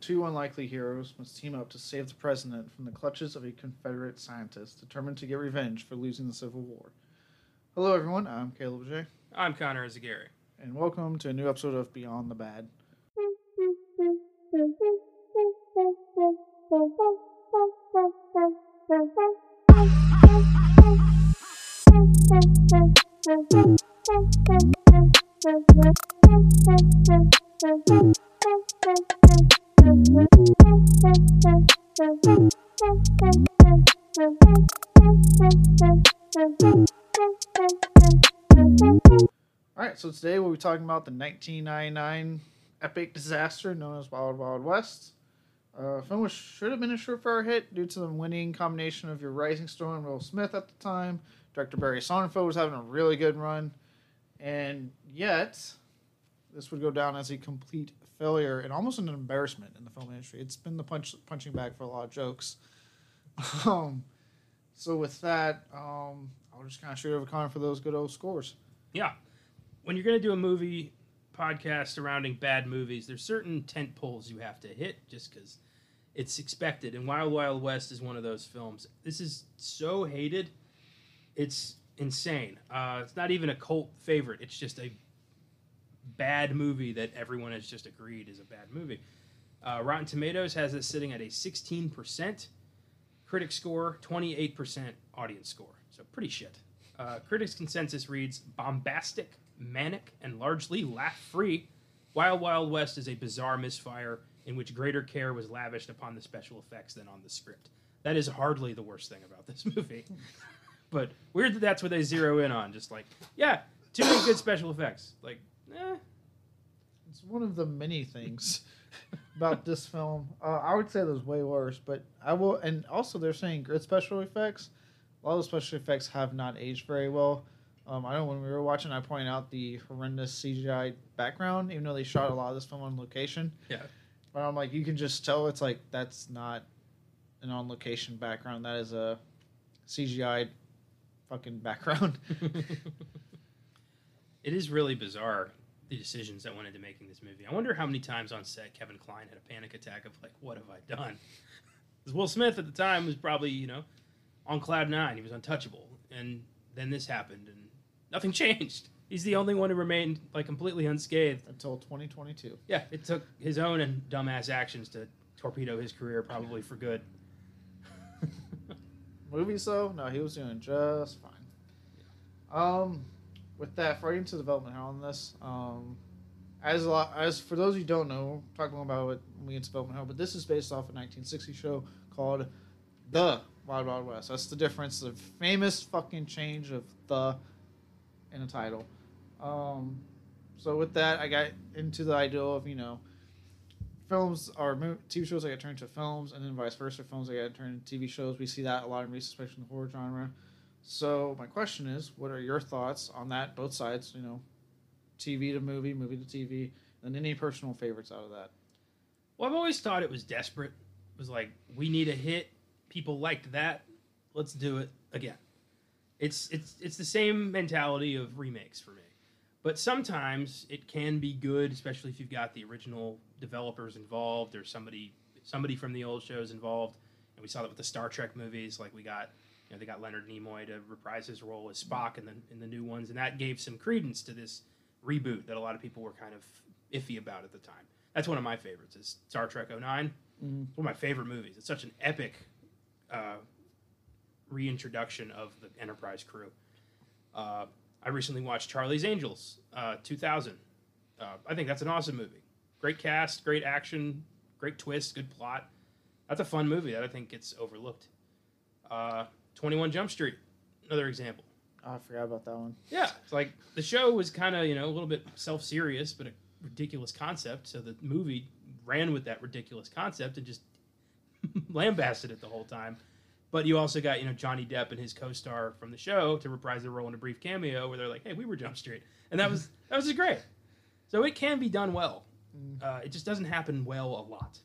two unlikely heroes must team up to save the president from the clutches of a Confederate scientist determined to get revenge for losing the Civil War. Hello, everyone. I'm Caleb J, I'm Connor Eyzaguirre. and welcome to a new episode of Beyond the Bad. All right, so today we'll be talking about the 1999 epic disaster known as Wild Wild West. Uh, film was, should have been a surefire hit due to the winning combination of your rising star and Will Smith at the time. Director Barry Sonnenfeld was having a really good run, and yet this would go down as a complete failure and almost an embarrassment in the film industry. It's been the punch punching bag for a lot of jokes. Um, so with that, um, I'll just kind of shoot over Connor for those good old scores. Yeah. When you're going to do a movie podcast surrounding bad movies, there's certain tent poles you have to hit just because it's expected. And Wild Wild West is one of those films. This is so hated, it's insane. Uh, it's not even a cult favorite, it's just a bad movie that everyone has just agreed is a bad movie. Uh, Rotten Tomatoes has it sitting at a 16%. Critic score, 28% audience score. So pretty shit. Uh, critics' consensus reads bombastic, manic, and largely laugh free. Wild Wild West is a bizarre misfire in which greater care was lavished upon the special effects than on the script. That is hardly the worst thing about this movie. but weird that that's what they zero in on. Just like, yeah, too many good special effects. Like, eh, It's one of the many things about this film. Uh, I would say there's way worse, but I will. And also, they're saying good special effects. A lot of the special effects have not aged very well. Um, I know when we were watching, I pointed out the horrendous CGI background, even though they shot a lot of this film on location. Yeah. But I'm like, you can just tell it's like that's not an on location background. That is a CGI fucking background. it is really bizarre the decisions that went into making this movie. I wonder how many times on set Kevin Kline had a panic attack of like, what have I done? Because Will Smith at the time was probably you know on cloud nine. He was untouchable, and then this happened, and nothing changed. He's the only one who remained like completely unscathed. until 2022. Yeah, it took his own and dumbass actions to torpedo his career, probably for good. Movies though, no, he was doing just fine. Um, with that, right into development hell on this. Um, as a lot, as for those who don't know, talking about it we to development hell, but this is based off a 1960 show called The Wild Wild West. That's the difference. The famous fucking change of the in the title. Um, so with that, I got into the idea of you know films or TV shows that get turned to films, and then vice versa, films that get turned into TV shows. We see that a lot in recent, especially in the horror genre. So my question is, what are your thoughts on that? Both sides, you know, TV to movie, movie to TV, and any personal favorites out of that. Well, I've always thought it was desperate. It was like we need a hit. People liked that. Let's do it again. It's it's it's the same mentality of remakes for me. But sometimes it can be good, especially if you've got the original developers involved or somebody somebody from the old shows involved. And we saw that with the Star Trek movies. Like we got you know they got Leonard Nimoy to reprise his role as Spock in the in the new ones, and that gave some credence to this reboot that a lot of people were kind of iffy about at the time. That's one of my favorites. Is Star Trek 09. Mm. It's one of my favorite movies. It's such an epic uh, reintroduction of the Enterprise crew. Uh, I recently watched Charlie's Angels, uh, 2000. Uh, I think that's an awesome movie. Great cast, great action, great twist, good plot. That's a fun movie that I think gets overlooked. Uh, 21 Jump Street, another example. Oh, I forgot about that one. Yeah, it's like the show was kind of you know a little bit self serious, but a ridiculous concept. So the movie ran with that ridiculous concept and just lambasted it the whole time. But you also got you know Johnny Depp and his co-star from the show to reprise their role in a brief cameo where they're like, "Hey, we were Jump Street," and that was that was just great. So it can be done well. Mm. Uh, it just doesn't happen well a lot.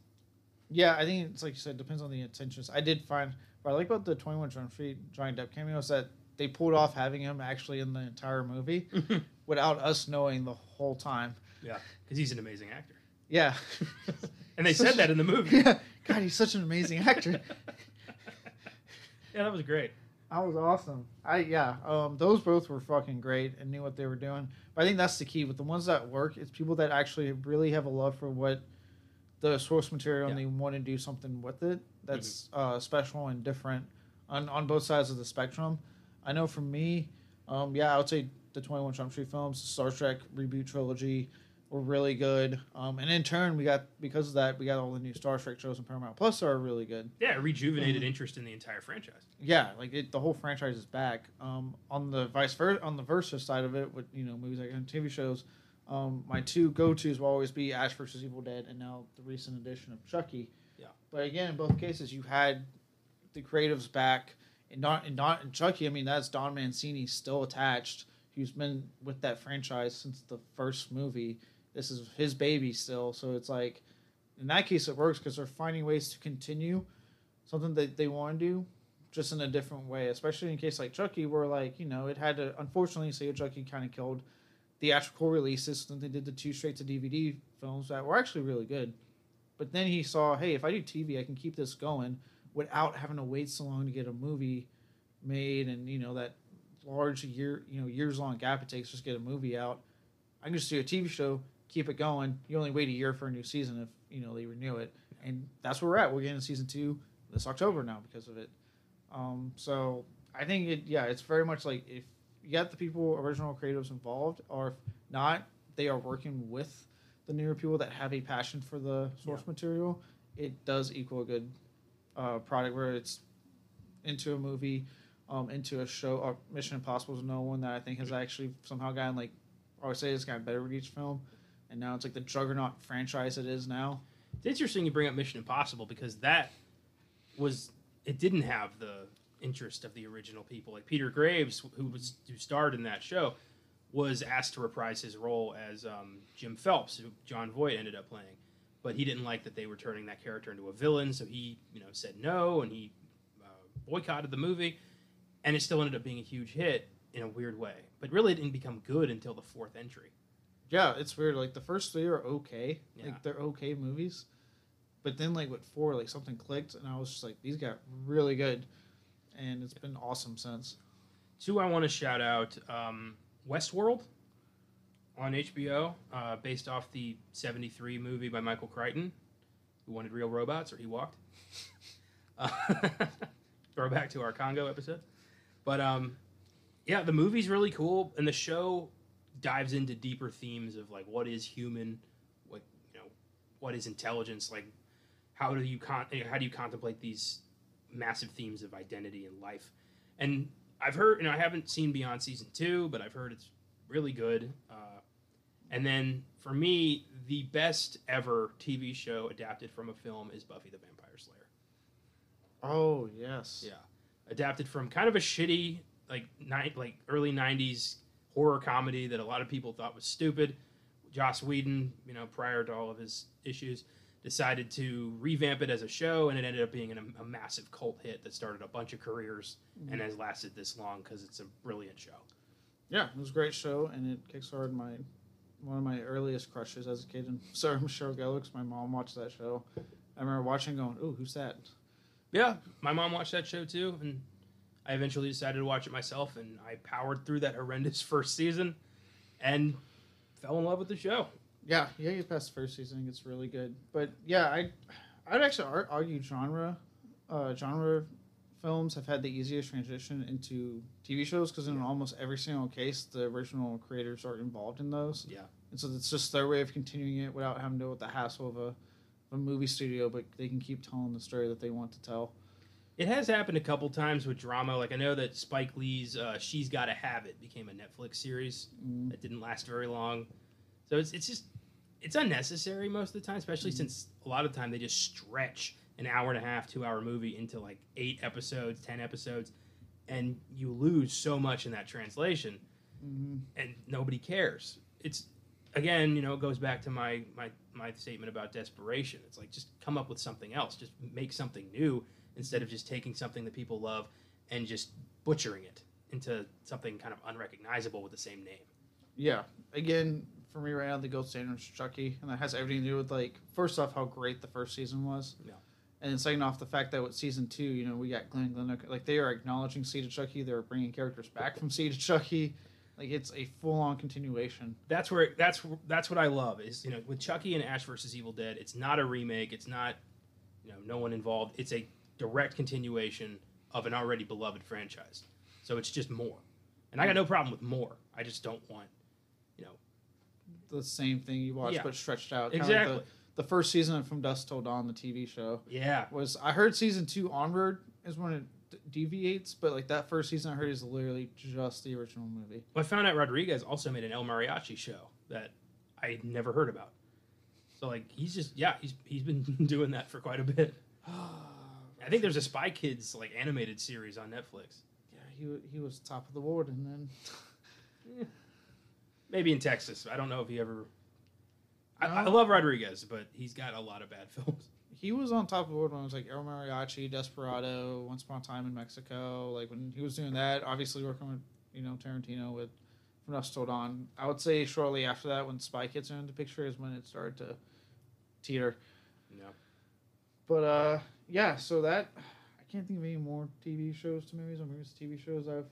Yeah, I think it's like you said, depends on the intentions. I did find what I like about the Twenty One Jump Street Johnny Depp cameo is that they pulled off having him actually in the entire movie without us knowing the whole time. yeah, because he's an amazing actor. Yeah. And they said that in the movie. yeah. God, he's such an amazing actor. Yeah, that was great. That was awesome. I yeah. Um, those both were fucking great and knew what they were doing. But I think that's the key with the ones that work. It's people that actually really have a love for what the source material and Yeah. Mm-hmm. they want to do something with it that's uh, special and different on on both sides of the spectrum. I know for me, um, yeah, I would say the Twenty One Jump Street films, the Star Trek reboot trilogy were really good. Um, and in turn, we got because of that, we got all the new Star Trek shows on Paramount Plus are really good. Yeah, it rejuvenated Mhm. interest in the entire franchise. Yeah, like it, the whole franchise is back. Um, on the vice versa, on the versus side of it, with you know movies like and TV shows, um, my two go tos will always be Ash versus Evil Dead, and now the recent edition of Chucky. But again, in both cases, you had the creatives back, and not and not and Chucky. I mean, that's Don Mancini still attached. He's been with that franchise since the first movie. This is his baby still, so it's like, in that case, it works because they're finding ways to continue something that they want to do just in a different way, especially in a case like Chucky, where like you know it had to unfortunately say Chucky kind of killed theatrical releases. Then they did the two straight to DVD films that were actually really good. But then he saw, hey, if I do TV, I can keep this going without having to wait so long to get a movie made, and you know that large year, you know, years long gap it takes just to get a movie out. I can just do a TV show, keep it going. You only wait a year for a new season if you know they renew it, and that's where we're at. We're getting season two this October now because of it. Um, so I think it, yeah, it's very much like if you got the people, original creatives involved, or if not, they are working with the newer people that have a passion for the source material. It does equal a good uh, product where it's into a movie, um, into a show. Or Mission Impossible is another one that I think has actually somehow gotten like I would say it's gotten better with each film, and now it's like the juggernaut franchise it is now. It's interesting you bring up Mission Impossible because that was it didn't have the interest of the original people. Like Peter Graves, who was who starred in that show, was asked to reprise his role as um, Jim Phelps, who Jon Voight ended up playing. But he didn't like that they were turning that character into a villain, so he you know said no and he uh, boycotted the movie, and it still ended up being a huge hit in a weird way. But really, it didn't become good until the fourth entry. Yeah, it's weird. Like the first three are okay. Yeah. Like they're okay movies. But then like with four, like something clicked and I was just like, these got really good. And it's been awesome since. Two I want to shout out um, Westworld on HBO, uh, based off the 73 movie by Michael Crichton, who wanted real robots or he walked. Uh, throwback to our Congo episode. But um, yeah, the movie's really cool, and the show dives into deeper themes of like what is human, what you know, what is intelligence, like how do you con- how do you contemplate these massive themes of identity and life, and I've heard, you know, I haven't seen beyond season two, but I've heard it's really good. Uh, and then for me, the best ever TV show adapted from a film is Buffy the Vampire Slayer. Oh yes. Yeah, adapted from kind of a shitty like night like early '90s horror comedy that a lot of people thought was stupid. Joss Whedon, you know, prior to all of his issues, decided to revamp it as a show, and it ended up being an, a massive cult hit that started a bunch of careers mm-hmm. and has lasted this long because it's a brilliant show. Yeah, it was a great show and it kickstarted my one of my earliest crushes as a kid and Sarah Michelle 'cause my mom watched that show. I remember watching going, Ooh, who's that? Yeah, my mom watched that show too, and I eventually decided to watch it myself, and I powered through that horrendous first season, and fell in love with the show. Yeah, yeah, you past the first season. It's really good, but yeah, I, I'd actually ar- argue genre, uh, genre films have had the easiest transition into TV shows because in almost every single case, the original creators are involved in those. Yeah. and so it's just their way of continuing it without having to deal with the hassle of a, a movie studio, but they can keep telling the story that they want to tell. It has happened a couple times with drama. Like I know that Spike Lee's uh, "She's Gotta Have It" became a Netflix series Mm. that didn't last very long. So it's it's just it's unnecessary most of the time, especially since a lot of the time they just stretch an hour and a half, two hour movie into like eight episodes, ten episodes, and you lose so much in that translation. Mm-hmm. and nobody cares. It's again, you know, it goes back to my my my statement about desperation. It's like just come up with something else. Just make something new instead of just taking something that people love and just butchering it into something kind of unrecognizable with the same name. Yeah. Again, for me right now the gold standard is Chucky, and that has everything to do with like first off how great the first season was. Yeah. And then second off, the fact that with season two, you know, we got Glenn Glenn, like they are acknowledging Seed of Chucky. They're bringing characters back from Seed of Chucky. Like it's a full on continuation. That's where that's that's what I love is you know with Chucky and Ash versus Evil Dead, it's not a remake. It's not you know no one involved. It's a direct continuation of an already beloved franchise. So it's just more, and I got no problem with more. I just don't want The same thing you watched, Yeah. but stretched out. Kinda like exactly. the, the first season of From Dusk Till Dawn, the TV show, yeah, was I heard season two onward is when it d- deviates, but like that first season I heard is literally just the original movie. Well, I found out Rodriguez also made an El Mariachi show that I had never heard about. So like he's just yeah he's he's been doing that for quite a bit. I think there's a Spy Kids like animated series on Netflix. Yeah, he he was top of the board, and then Maybe in Texas. I don't know if he ever. I, I love Rodriguez, but he's got a lot of bad films. he was on top of the board when it was like El Mariachi, Desperado, Once Upon a Time in Mexico. Like when he was doing that, obviously working with you know Tarantino with From Dusk Till Dawn. I would say shortly after that, when Spy Kids in the picture, is when it started to teeter. Yeah. But uh, yeah. So that I can't think of any more TV shows to movies or movies to TV shows I've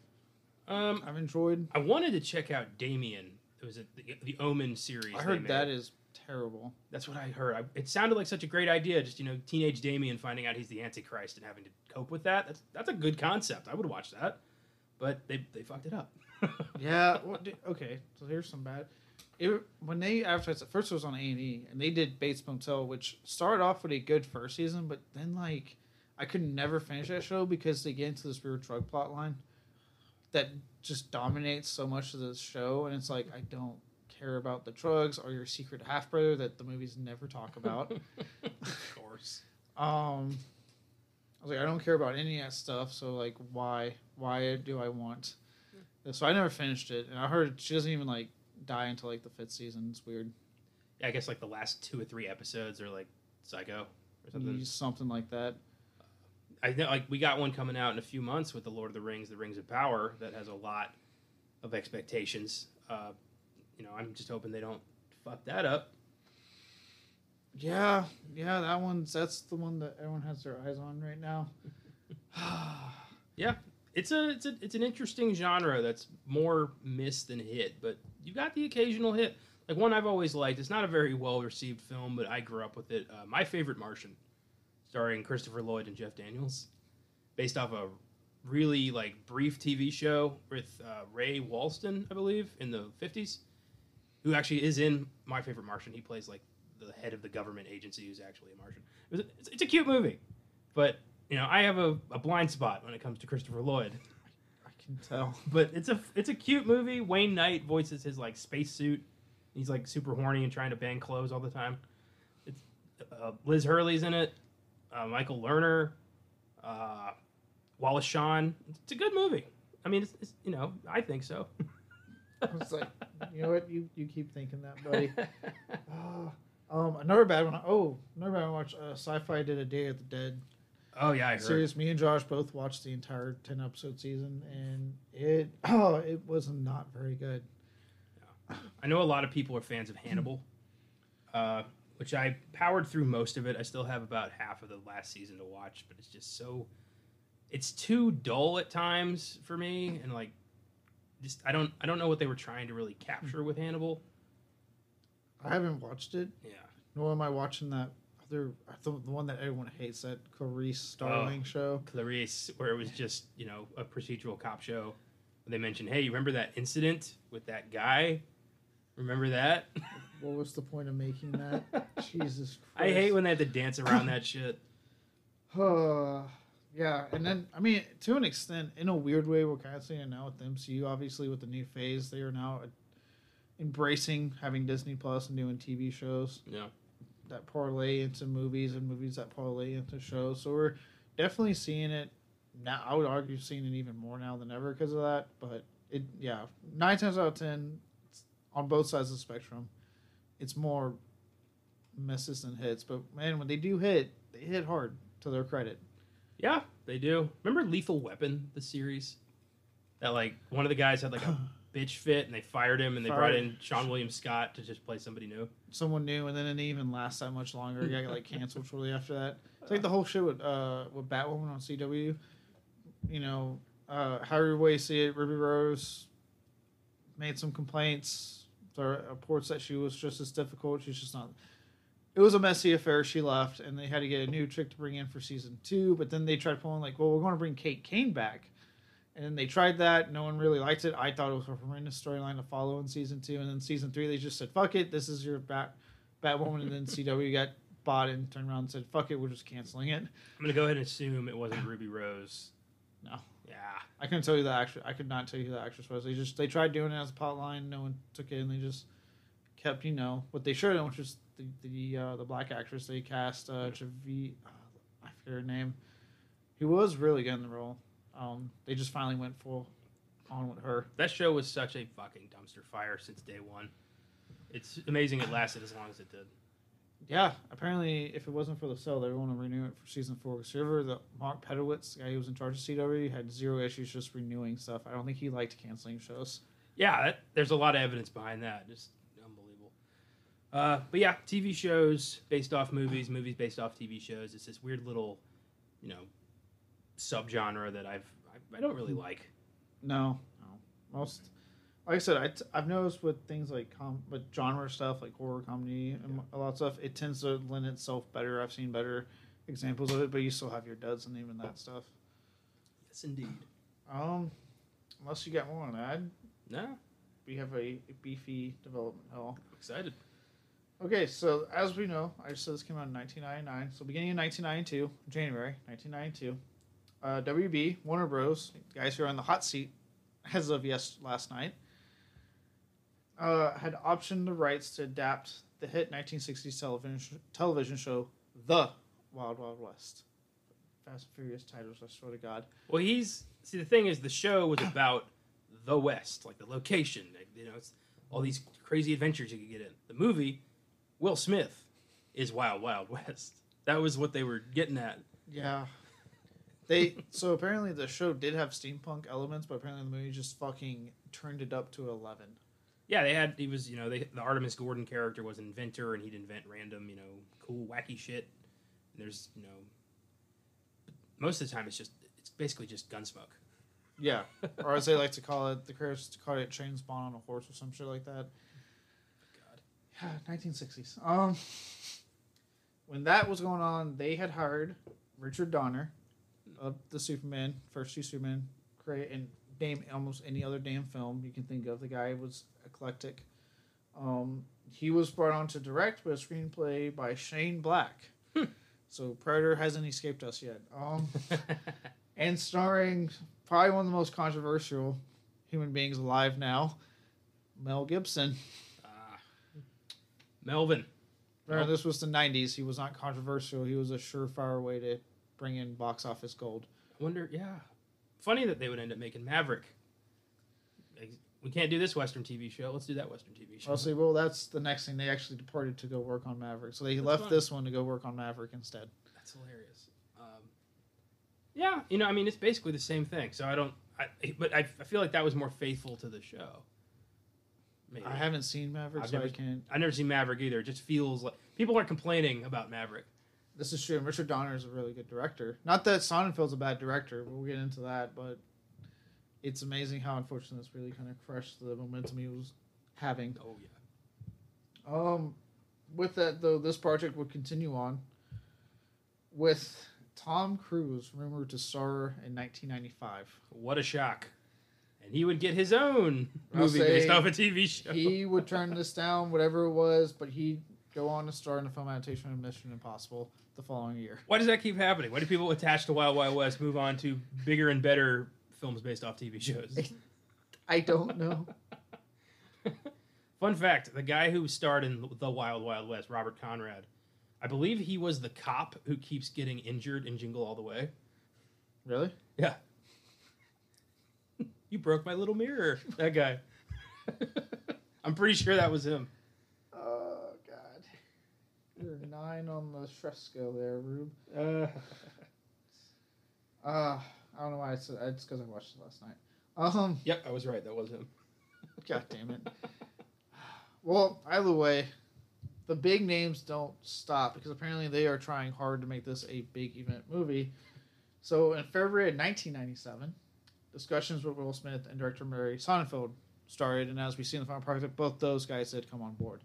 Um, I've enjoyed. I wanted to check out Damien. It was a, the, the Omen series. I heard that is terrible. That's what I heard. I, it sounded like such a great idea. Just you know, teenage Damien finding out he's the Antichrist and having to cope with that. That's that's a good concept. I would watch that, but they they fucked it up. Yeah. Well, okay. So here's some bad. It, when they advertised it, first it was on A and E, and they did Bates Motel, which started off with a good first season, but then like I could never finish that show because they get into this weird drug plot line that just dominates so much of the show, and it's like I don't care about the drugs or your secret half brother that the movies never talk about. of course. Um, I was like, I don't care about any of that stuff. So like, why, why do I want? this? So I never finished it, and I heard she doesn't even like die until like the fifth season. It's weird, Yeah, I guess like the last two or three episodes are like Psycho or something. something like that. I know like we got one coming out in a few months with the Lord of the Rings, The Rings of Power, that has a lot of expectations. Uh, you know, I'm just hoping they don't fuck that up. Yeah, yeah, that one's that's the one that everyone has their eyes on right now. Yeah, it's a it's a it's an interesting genre that's more miss than hit, but you got the occasional hit. Like one I've always liked. It's not a very well received film, but I grew up with it. Uh, My favorite Martian, starring Christopher Lloyd and Jeff Daniels, based off a really like brief TV show with uh, Ray Walston, I believe, in the fifties, who actually is in My Favorite Martian. He plays like the head of the government agency who's actually a Martian. It a- it's, it's a cute movie, but you know I have a, a blind spot when it comes to Christopher Lloyd. I can tell. But it's a it's a cute movie. Wayne Knight voices his like spacesuit. He's like super horny and trying to bang clothes all the time. It's uh, Liz Hurley's in it. Uh, Michael Lerner, uh, Wallace Shawn. It's a good movie. I mean, it's, it's you know I think so. I was like, you know what? You you keep thinking that, buddy. Ah, um, another bad one. Oh, another bad one. I watched uh, Sci-Fi did a Day of the Dead. oh yeah, I heard. Serious. Me and Josh both watched the entire ten episode season, and it oh, it was not very good. I know a lot of people are fans of Hannibal, uh, which I powered through most of it. I still have about half of the last season to watch, but it's just so it's too dull at times for me, and like just I don't I don't know what they were trying to really capture with Hannibal. I haven't watched it, Yeah, nor am I watching that other the, the one that everyone hates that Clarice Starling oh, show. Clarice, where it was just you know a procedural cop show. They mentioned, hey, you remember that incident with that guy? Remember that? What was the point of making that? Jesus Christ. I hate when they have to dance around that shit. Uh, yeah, and then I mean, to an extent, in a weird way, we're kind of seeing it now with the MCU. Obviously, with the new phase, they are now uh, embracing having Disney Plus and doing TV shows Yeah. that parlay into movies and movies that parlay into shows. So we're definitely seeing it now. I would argue seeing it even more now than ever because of that. But it, yeah, nine times out of ten, it's on both sides of the spectrum, it's more misses than hits. But man, when they do hit, they hit hard to their credit. Yeah, they do. Remember Lethal Weapon, the series? That like one of the guys had like a bitch fit, and they fired him, and they brought in Seann William Scott to just play somebody new. someone new, and then it didn't even last that much longer. It got like canceled shortly after that. It's like the whole shit with uh with Batwoman on CW. You know, uh, however way you see it, Ruby Rose made some complaints. There are reports that she was just as difficult. She's just not. It was a messy affair. She left, and they had to get a new chick to bring in for season two. But then they tried pulling like, well, we're going to bring Kate Kane back, and then they tried that. No one really liked it. I thought it was a horrendous storyline to follow in season two, and then season three they just said, "Fuck it, this is your Bat Batwoman," and then CW got bought and turned around and said, "Fuck it, we're just canceling it." I'm gonna go ahead and assume it wasn't Ruby Rose. No. Yeah. I couldn't tell you the actress. I could not tell you who the actress was. They just they tried doing it as a plot line. No one took it, and they just kept you know what they should have done, which was the the uh, the black actress they cast uh, Javi. Uh, I forget her name. He was really good in the role. Um, they just finally went full on with her. That show was such a fucking dumpster fire since day one. It's amazing it lasted as long as it did. Yeah, apparently, if it wasn't for the sale, they were going to renew it for season four. Because remember, the Mark Pedowitz, the guy who was in charge of CW, had zero issues just renewing stuff. I don't think he liked canceling shows. Yeah, that, there's a lot of evidence behind that. Just unbelievable. Uh, but yeah, TV shows based off movies, movies based off TV shows. It's this weird little, you know, subgenre that I've I, I don't really like. No, no. Most, like I said, I t- I've noticed with things like com- with genre stuff like horror comedy and a lot of stuff, it tends to lend itself better. I've seen better examples of it, but you still have your duds and even that stuff. Yes, indeed. Um, unless you got more on that, No, we have a, a beefy development hell. Excited. Okay, so as we know, I just said this came out in 1999. So beginning in 1992, January 1992, uh, WB Warner Bros. guys who are on the hot seat as of yes last night, uh, had optioned the rights to adapt the hit 1960s television television show The Wild Wild West. Fast and Furious titles, I swear to God. Well, he's see the thing is the show was about the West, like the location. You know, it's all these crazy adventures you could get in. The movie, Will Smith, is Wild Wild West. That was what they were getting at. Yeah. They so apparently the show did have steampunk elements, but apparently the movie just fucking turned it up to eleven. Yeah, they had he was you know they, the Artemis Gordon character was an inventor and he'd invent random you know cool wacky shit. And there's you know most of the time it's just it's basically just gunsmoke. Yeah, or as they like to call it, the creators to call it train spawn on a horse or some shit like that. God. Yeah, nineteen sixties. Um, when that was going on, they had hired Richard Donner of the Superman first two Superman create and name almost any other damn film you can think of. The guy was eclectic. Um, he was brought on to direct with a screenplay by Shane Black. Hmm. so Predator hasn't escaped us yet. Um, and starring probably one of the most controversial human beings alive now, Mel Gibson. Ah. Melvin. Remember, this was the '90s. He was not controversial. He was a surefire way to bring in box office gold. I wonder, yeah. Funny that they would end up making Maverick. We can't do this Western TV show. Let's do that Western TV show. I'll say, well, that's the next thing. They actually departed to go work on Maverick, so they That's left fine. this one to go work on Maverick instead. That's hilarious. Um, yeah, you know, I mean, it's basically the same thing. So I don't, I, but I, I feel like that was more faithful to the show. Maybe. I haven't seen Maverick, I've so never- I can't. I've never seen Maverick either. It just feels like people are complaining about Maverick. This is true. And Richard Donner is a really good director. Not that Sonnenfeld's a bad director. We'll get into that, but it's amazing how unfortunately this really kind of crushed the momentum he was having. Oh yeah. Um, with that though, this project would continue on with Tom Cruise rumored to star in 1995. What a shock! And he would get his own I'll movie based off a TV show. He would turn this down, whatever it was, but he'd go on to star in a film adaptation of Mission Impossible the following year. Why does that keep happening? Why do people attached to Wild Wild West move on to bigger and better films based off TV shows? I don't know. Fun fact: the guy who starred in the Wild Wild West, Robert Conrad, I believe he was the cop who keeps getting injured in Jingle All the Way. really? Yeah. you broke my little mirror. That guy. I'm pretty sure that was him. Nine on the stress scale there, Rube. Uh, Uh, I don't know why it's it's because I watched it last night. Um, yep, I was right. That was him. God damn it. Well, either way, the big names don't stop because apparently they are trying hard to make this a big event movie. So in February of 1997, discussions with Will Smith and director Barry Sonnenfeld started, and as we see in the final project, both those guys did come on board.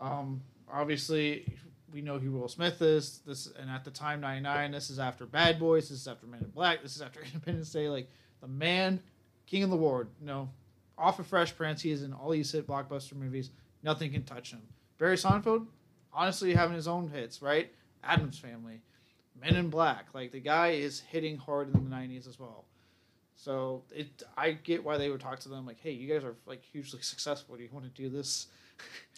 Um, obviously, we know who Will Smith is. This and at the time, '99. This is after Bad Boys. This is after Men in Black. This is after Independence Day. Like the man, king of the world. You know, off of Fresh Prince, he is in all these hit blockbuster movies. Nothing can touch him. Barry Sonnenfeld, honestly, having his own hits, right? Addams Family, Men in Black. Like the guy is hitting hard in the '90s as well. So it, I get why they would talk to them like, "Hey, you guys are like hugely successful. Do you want to do this?"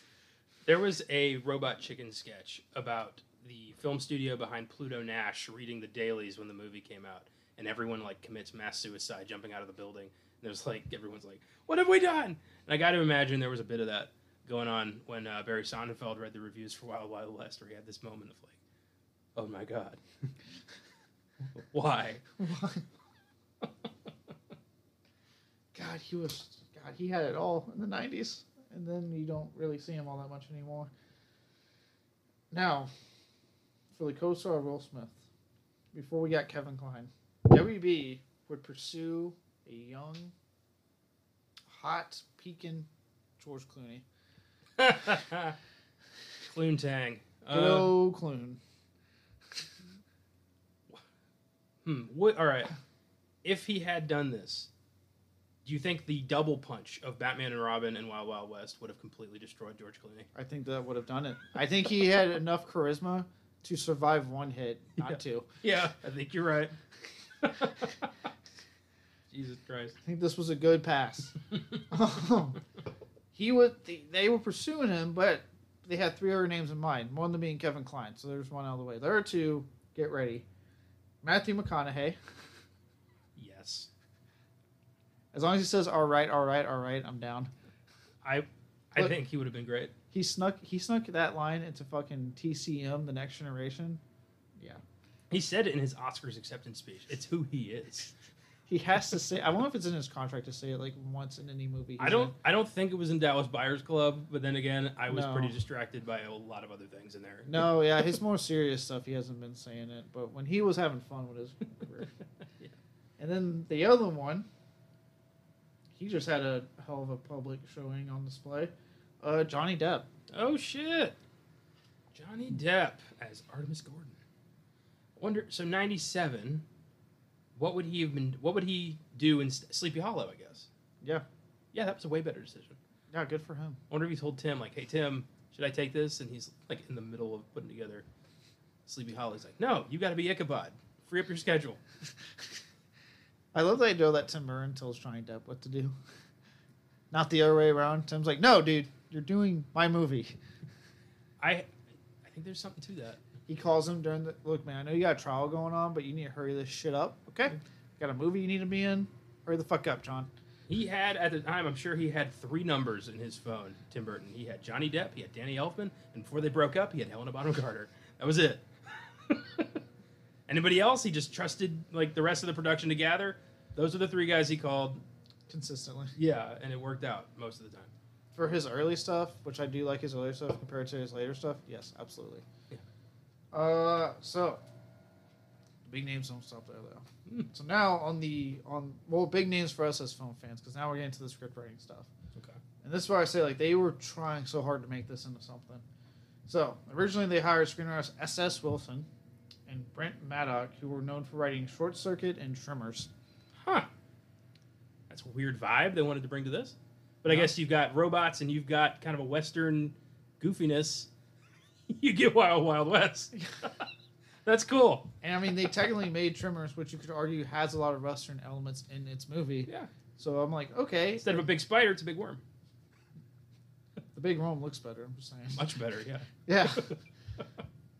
There was a Robot Chicken sketch about the film studio behind Pluto Nash reading the dailies when the movie came out, and everyone like commits mass suicide jumping out of the building. And there's like everyone's like, "What have we done?" And I got to imagine there was a bit of that going on when uh, Barry Sonnenfeld read the reviews for Wild Wild West, where he had this moment of like, "Oh my god, why?" God, he was God. He had it all in the '90s, and then you don't really see him all that much anymore. Now, for the co-star of Will Smith, before we got Kevin Kline, WB would pursue a young, hot, peaking George Clooney. Cloontang. Good Uh, Cloon. Hmm. What, all right. If he had done this, do you think the double punch of Batman and Robin and Wild Wild West would have completely destroyed George Clooney? I think that would have done it. I think he had enough charisma to survive one hit, not Yeah. two. Yeah, I think you're right. Jesus Christ. I think this was a good pass. he would they, they were pursuing him, but they had three other names in mind. One of them being Kevin Kline, so there's one out of the way. There are two. Get ready. Matthew McConaughey. As long as he says "all right, all right, all right," I'm down. I I Look- think he would have been great. He snuck he snuck that line into fucking TCM, the Next Generation. Yeah. He said it in his Oscars acceptance speech. It's who he is. He has to say. I wonder if it's in his contract to say it like once in any movie. I don't in. I don't think it was in Dallas Buyers Club, but then again, I was No. pretty distracted by a lot of other things in there. No, yeah, his more serious stuff he hasn't been saying it, but when he was having fun with his career. Yeah. And then the other one, he just had a hell of a public showing on display. Uh, Johnny Depp. Oh shit! Johnny Depp as Artemis Gordon. Wonder so ninety seven. What would he have been? What would he do in Sleepy Hollow? I guess. Yeah. Yeah, that was a way better decision. Yeah, good for him. I wonder if he told Tim like, "Hey Tim, should I take this?" And he's like in the middle of putting together Sleepy Hollow. He's like, "No, you got to be Ichabod. Free up your schedule." I love the idea that Tim Burton tells Johnny Depp what to do. Not the other way around. Tim's like, no, dude, you're doing my movie. I I think there's something to that. He calls him during the look, man. I know you got a trial going on, but you need to hurry this shit up. Okay, got a movie you need to be in. Hurry the fuck up, John. He had at the time, I'm sure he had three numbers in his phone. Tim Burton. He had Johnny Depp, he had Danny Elfman, and before they broke up, he had Helena Bonham Carter. That was it. Anybody else? He just trusted like the rest of the production to gather. Those are the three guys he called. Consistently. Yeah, and it worked out most of the time. For his early stuff, which I do like his early stuff compared to his later stuff, yes, absolutely. Yeah. Uh, so the big names don't stop there though. Hmm. So now on the on well, big names for us as film fans, because now we're getting to the script writing stuff. Okay. And this is why I say like they were trying so hard to make this into something. So originally they hired screenwriters S.S. Wilson and Brent Maddock, who were known for writing Short Circuit and Tremors. Huh. That's a weird vibe they wanted to bring to this. But I Yeah. guess you've got robots and you've got kind of a Western goofiness. you get Wild Wild West. That's cool. And I mean, they technically made Tremors, which you could argue has a lot of Western elements in its movie. Yeah. So I'm like, okay, Instead of a big spider, it's a big worm. the big worm looks better. I'm just saying. Much better, yeah. Yeah.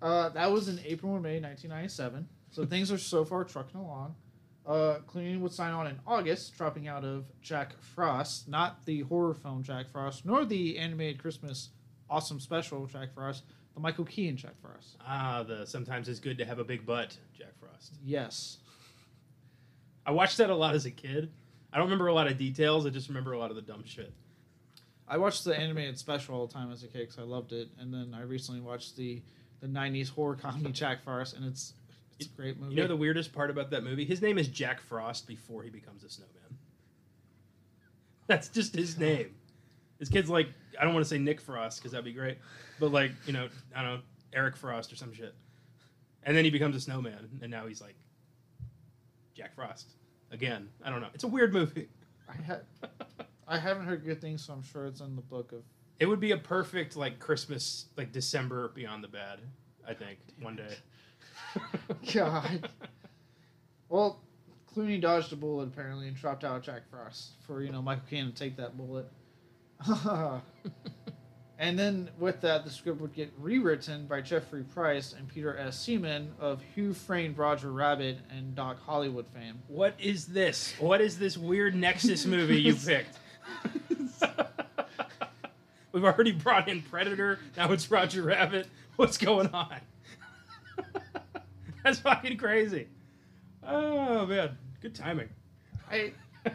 Uh, that was in April or May 1997. So things are so far trucking along. Uh, Clooney would sign on in August, dropping out of Jack Frost, not the horror film Jack Frost, nor the animated Christmas awesome special Jack Frost, the Michael Keaton Jack Frost. Ah, the sometimes it's good to have a big butt, Jack Frost. Yes. I watched that a lot as a kid. I don't remember a lot of details. I just remember a lot of the dumb shit. I watched the animated special all the time as a kid because I loved it, and then I recently watched the the '90s horror comedy Jack Frost, and it's it's a great movie. You know the weirdest part about that movie? His name is Jack Frost before he becomes a snowman. That's just his name. His kid's like, I don't want to say Nick Frost because that'd be great, but like, you know, I don't know, Eric Frost or some shit. And then he becomes a snowman, and now he's like Jack Frost again. I don't know. It's a weird movie. I had I haven't heard good things, so I'm sure it's in the book of. It would be a perfect like Christmas, like December Beyond the Bad. I think one day. God. Well, Clooney dodged a bullet apparently and dropped out Jack Frost for you know Michael Caine to take that bullet. and then with that, the script would get rewritten by Jeffrey Price and Peter S. Seaman of Who Framed Roger Rabbit and Doc Hollywood fame. What is this? What is this weird Nexus movie you picked? We've already brought in Predator. Now it's Roger Rabbit. What's going on? That's fucking crazy. Oh man, good timing. I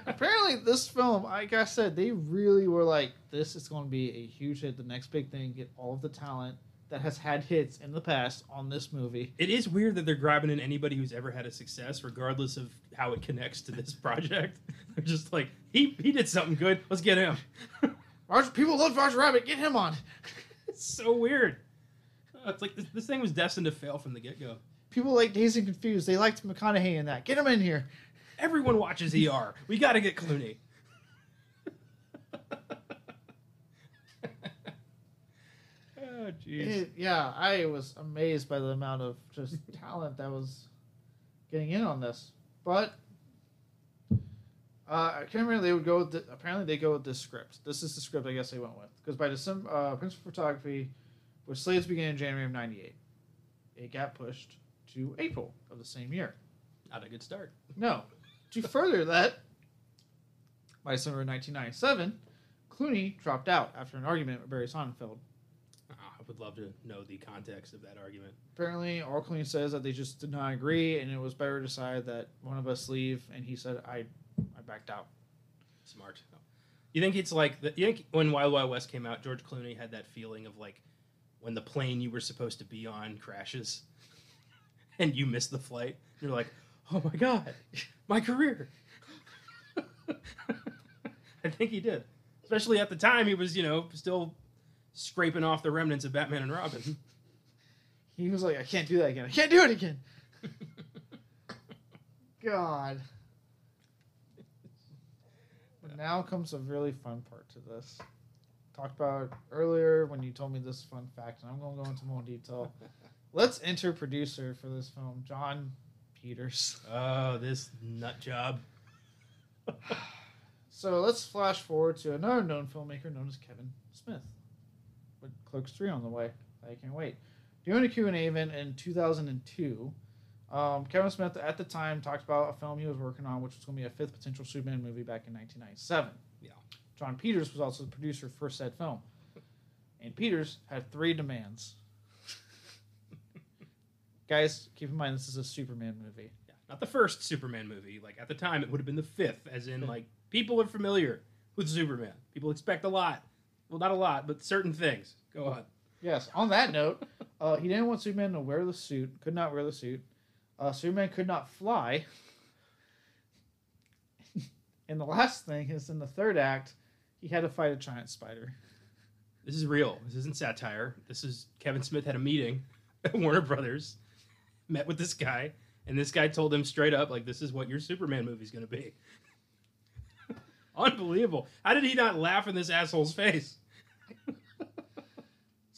apparently this film, like I said, they really were like, this is going to be a huge hit, the next big thing. Get all of the talent that has had hits in the past on this movie. It is weird that they're grabbing in anybody who's ever had a success, regardless of how it connects to this project. They're just like, he he did something good. Let's get him. Roger, people love Roger Rabbit. Get him on. it's so weird. Uh, it's like this, this thing was destined to fail from the get go. People like Dazed and Confused. They liked McConaughey in that. Get him in here. Everyone watches ER. We got to get Clooney. oh, jeez. Yeah, I was amazed by the amount of just talent that was getting in on this. But uh, I can't remember. They would go. With the, apparently, they go with this script. This is the script I guess they went with because by December, uh, Principal Photography was slated began in January of '98. It got pushed to April of the same year. Not a good start. No. To further that, by December of 1997, Clooney dropped out after an argument with Barry Sonnenfeld. Ah, I would love to know the context of that argument. Apparently, all Clooney says that they just did not agree, and it was better decided that one of us leave. And he said, "I, I backed out." Smart. You think it's like the, you think when Wild Wild West came out, George Clooney had that feeling of like when the plane you were supposed to be on crashes, and you miss the flight. You're like, oh my god, my career. I think he did, especially at the time. He was, you know, still scraping off the remnants of Batman and Robin. He was like, "I can't do that again. I can't do it again." God. Now comes a really fun part to this. Talked about earlier when you told me this fun fact, and I'm going to go into more detail. Let's enter producer for this film, Jon Peters. Oh, this nut job. So let's flash forward to another known filmmaker known as Kevin Smith. With Clerks 3 on the way. I can't wait. Doing a Q&A event in 2002, um, Kevin Smith at the time talked about a film he was working on, which was going to be a fifth potential Superman movie back in 1997. Yeah. Jon Peters was also the producer for said film. And Peters had three demands. Guys, keep in mind this is a Superman movie. Yeah, not the first Superman movie. Like at the time, it would have been the fifth, as in like people are familiar with Superman. People expect a lot. Well, not a lot, but certain things. Go on. Yes. On that note, uh, he didn't want Superman to wear the suit. Could not wear the suit. Uh, Superman could not fly. and the last thing is in the third act, he had to fight a giant spider. This is real. This isn't satire. This is Kevin Smith had a meeting at Warner Brothers, met with this guy, and this guy told him straight up, like, this is what your Superman movie's going to be. Unbelievable. How did he not laugh in this asshole's face?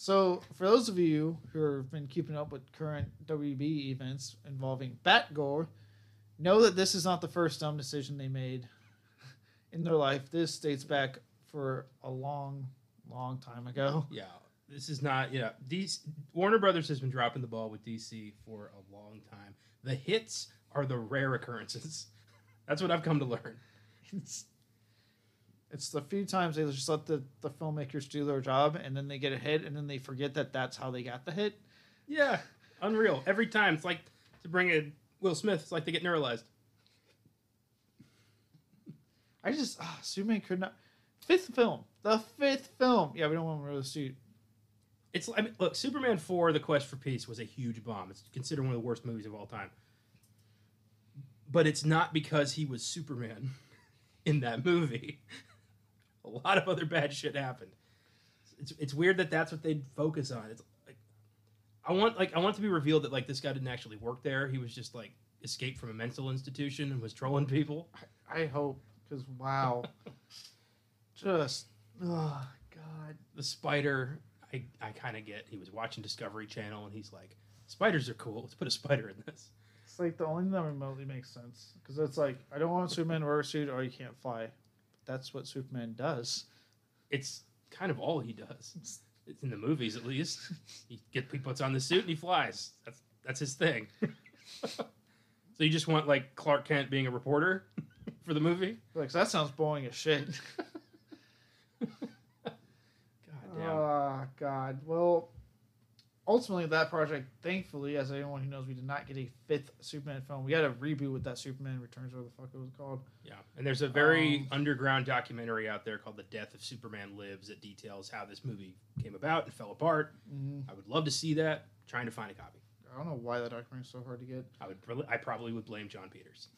So, for those of you who have been keeping up with current WB events involving Batgirl, know that this is not the first dumb decision they made in their life. This dates back for a long, long time ago. Yeah, this is not. Yeah, these Warner Brothers has been dropping the ball with DC for a long time. The hits are the rare occurrences. That's what I've come to learn. It's, it's the few times they just let the, the filmmakers do their job and then they get a hit and then they forget that that's how they got the hit. Yeah, unreal. Every time it's like to bring in Will Smith. It's like they get neuralized. I just ah, Superman could not. Fifth film, the fifth film. Yeah, we don't want to wear the suit. It's I mean, look, Superman four: The Quest for Peace was a huge bomb. It's considered one of the worst movies of all time. But it's not because he was Superman in that movie. a lot of other bad shit happened. It's it's weird that that's what they'd focus on. It's like I want like I want it to be revealed that like this guy didn't actually work there. He was just like escaped from a mental institution and was trolling people. I hope because wow, just oh god. The spider, I I kind of get. He was watching Discovery Channel and he's like, spiders are cool. Let's put a spider in this. It's like the only thing that remotely makes sense because it's like I don't want Superman to wear a suit or he can't fly. That's what Superman does. It's kind of all he does. It's in the movies, at least. He get he puts on the suit and he flies. That's that's his thing. so you just want like Clark Kent being a reporter for the movie? Like that sounds boring as shit. God damn. Oh God. Well, ultimately that project, thankfully, as anyone who knows, we did not get a fifth Superman film. We had a reboot with that Superman Returns, whatever the fuck it was called. yeah, and there's a very Um, underground documentary out there called "The Death of Superman Lives" that details how this movie came about and fell apart. Mm, I would love to see that. Trying to find a copy. I don't know why that documentary is so hard to get. I would. I probably would blame Jon Peters.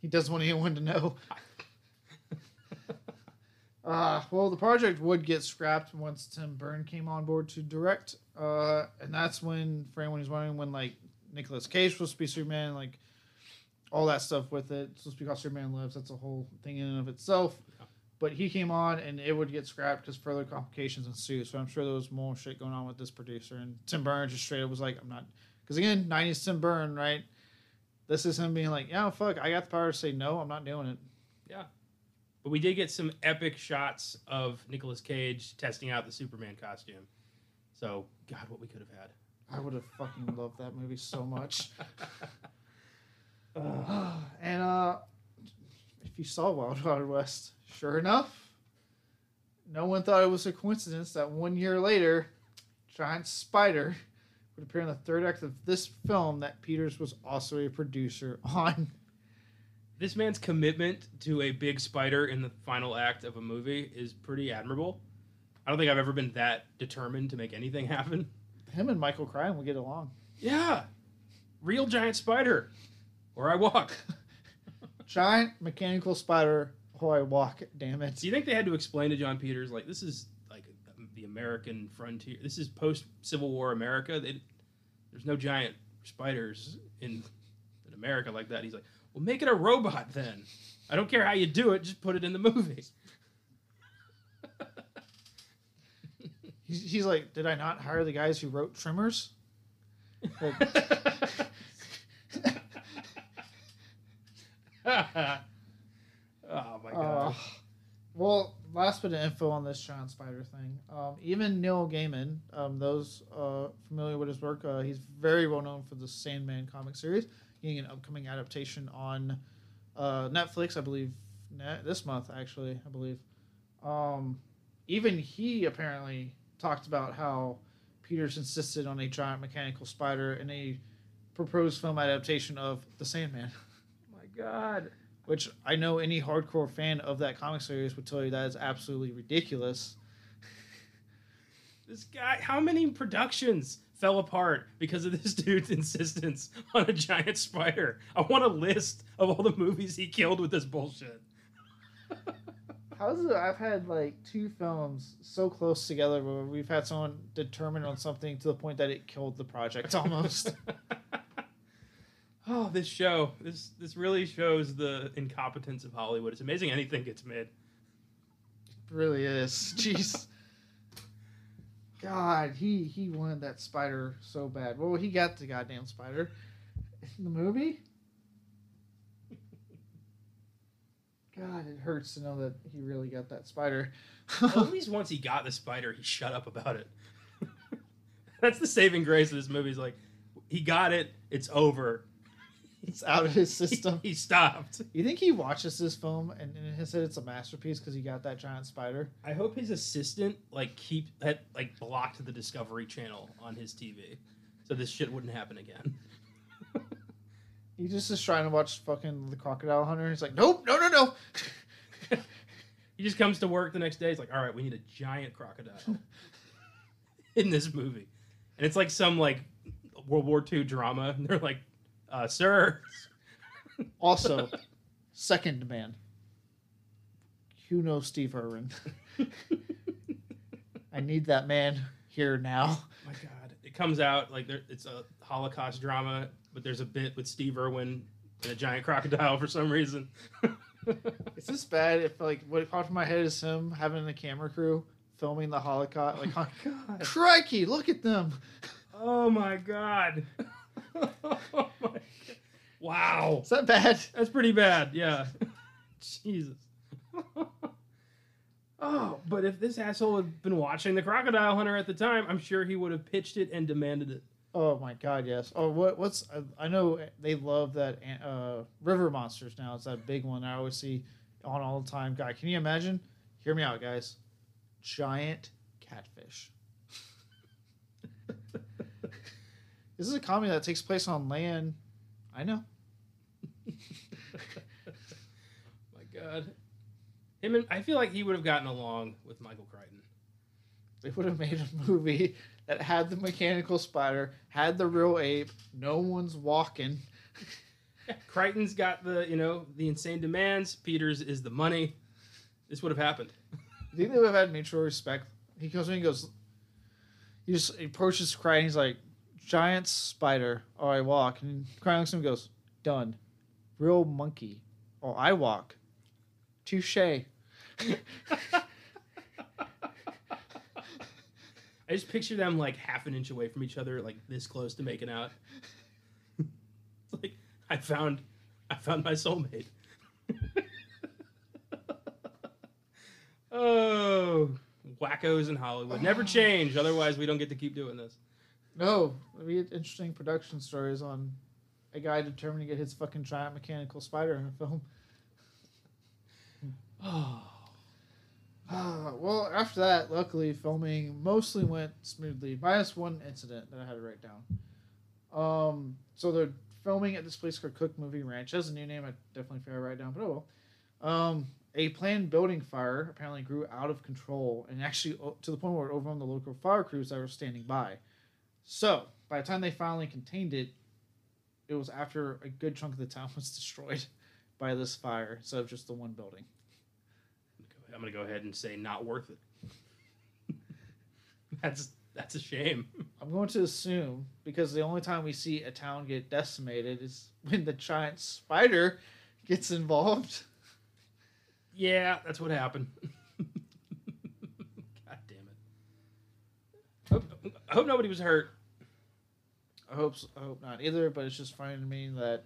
He doesn't want anyone to know. Uh, well, the project would get scrapped once Tim Burton came on board to direct, uh, and that's when, for anyone who's wondering, when like Nicolas Cage was supposed to be Superman, like all that stuff with it, it's supposed to be called Superman Lives. That's a whole thing in and of itself. Yeah. But he came on, and it would get scrapped because further complications ensued. So I'm sure there was more shit going on with this producer, and Tim Burton just straight up was like, "I'm not," because again, '90s Tim Burton, right? This is him being like, "Yeah, fuck, I got the power to say no. I'm not doing it." But we did get some epic shots of Nicolas Cage testing out the Superman costume. So, God, what we could have had. I would have fucking loved that movie so much. Ugh. and uh, if you saw Wild Wild West, sure enough, no one thought it was a coincidence that one year later, Giant Spider would appear in the third act of this film that Peters was also a producer on. This man's commitment to a big spider in the final act of a movie is pretty admirable. I don't think I've ever been that determined to make anything happen. Him and Michael Crichton will get along. Yeah. Real giant spider. Or I walk. Giant mechanical spider. Oh, I walk. Damn it. Do you think they had to explain to Jon Peters like this is like the American frontier? This is post Civil War America. They, there's no giant spiders in in America like that. He's like, well, make it a robot then. I don't care how you do it. Just put it in the movie. He's, he's like, did I not hire the guys who wrote Tremors? Like, oh my god. Uh, well, last bit of info on this Giant Spider thing. Um, even Neil Gaiman, um, those uh, familiar with his work, uh, he's very well known for the Sandman comic series, getting an upcoming adaptation on uh, Netflix, I believe, this month, actually, I believe. Um, even he apparently talked about how Peters insisted on a giant mechanical spider in a proposed film adaptation of The Sandman my god. which I know any hardcore fan of that comic series would tell you that is absolutely ridiculous. This guy, how many productions fell apart because of this dude's insistence on a giant spider? I want a list of all the movies he killed with this bullshit. How's it? I've had like two films so close together where we've had someone determined on something to the point that it killed the project almost. oh, this show. This this really shows the incompetence of Hollywood. It's amazing anything gets made. It really is. Jeez. God, he he wanted that spider so bad. Well, he got the goddamn spider in the movie. God, it hurts to know that he really got that spider. At least once he got the spider, he shut up about it. That's the saving grace of this movie. Is like, he got it. It's over. It's out of his system. he stopped. You think he watches this film and, and has said it's a masterpiece because he got that giant spider? I hope his assistant like keep had like blocked the Discovery Channel on his TV, so this shit wouldn't happen again. He just is trying to watch fucking the Crocodile Hunter. He's like, nope, no, no, no. He just comes to work the next day. He's like, "All right, we need a giant crocodile in this movie," and it's like some like World War II drama. And they're like, uh, "Sir, Also, second man. You know Steve Irwin. I need that man here now. my God!" It comes out like there, it's a Holocaust drama, but there's a bit with Steve Irwin and a giant crocodile for some reason. Is this bad if like what popped in my head is him having a camera crew filming the Holocaust? Like, God. crikey, look at them. Oh my god. oh my god. Wow. Is that bad? That's pretty bad, yeah. Jesus. oh, but if this asshole had been watching The Crocodile Hunter at the time, I'm sure he would have pitched it and demanded it. Oh my god, yes. Oh, what what's I, I know they love that uh, river monsters now. It's that big one I always see on all the time. Guy, can you imagine? Hear me out, guys. Giant catfish. This is a comedy that takes place on land. I know. my god. Him and I feel like he would have gotten along with Michael Crichton. They would have made a movie that had the mechanical spider, had the real ape. No one's walking. Crichton's got the, you know, the insane demands. Peters is the money. This would have happened. I think they would have had mutual respect. He comes in, he goes, he just he approaches Crichton. He's like, giant spider. Or I walk. And Crichton looks at him and goes, done. Real monkey. Or I walk. Touche. I just picture them like half an inch away from each other, like this close to making out. like I found, I found my soulmate. oh, wackos in Hollywood never change. Otherwise, we don't get to keep doing this. No, we had interesting production stories on a guy determined to get his fucking giant mechanical spider in a film. Oh, Uh, well, after that, luckily, filming mostly went smoothly, minus one incident that I had to write down. Um, so they're filming at this place called Cook Movie Ranch. That's a new name. I definitely figured to write down, but oh well. Um, a planned building fire apparently grew out of control and actually to the point where it overwhelmed the local fire crews that were standing by. So by the time they finally contained it, it was after a good chunk of the town was destroyed by this fire instead of just the one building. I'm gonna go ahead and say not worth it. that's that's a shame. I'm going to assume because the only time we see a town get decimated is when the giant spider gets involved. Yeah, that's what happened. God damn it. Hope, I hope nobody was hurt. I hope I hope not either, but it's just funny to me that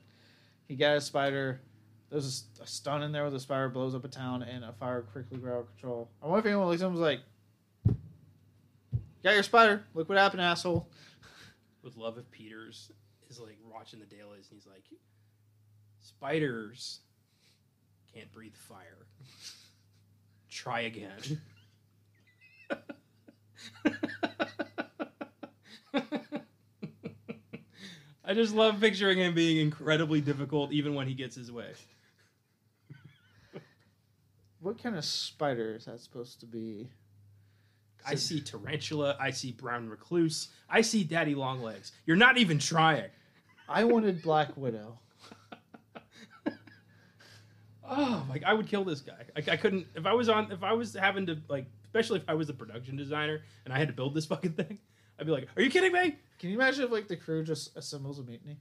he got a spider. There's a, a stun in there where the spider blows up a town and a fire quickly of control. I wonder if anyone looks at him was like, "Got your spider? Look what happened, asshole." With love of Peters is like watching the dailies and he's like, spiders can't breathe fire. Try again. I just love picturing him being incredibly difficult even when he gets his way. What kind of spider is that supposed to be? I see tarantula, I see brown recluse, I see daddy longlegs. You're not even trying. I wanted Black Widow. Oh, like I would kill this guy. Like I couldn't if I was on if I was having to like especially if I was the production designer and I had to build this fucking thing, I'd be like, "Are you kidding me?" Can you imagine if like the crew just assembles a mutiny,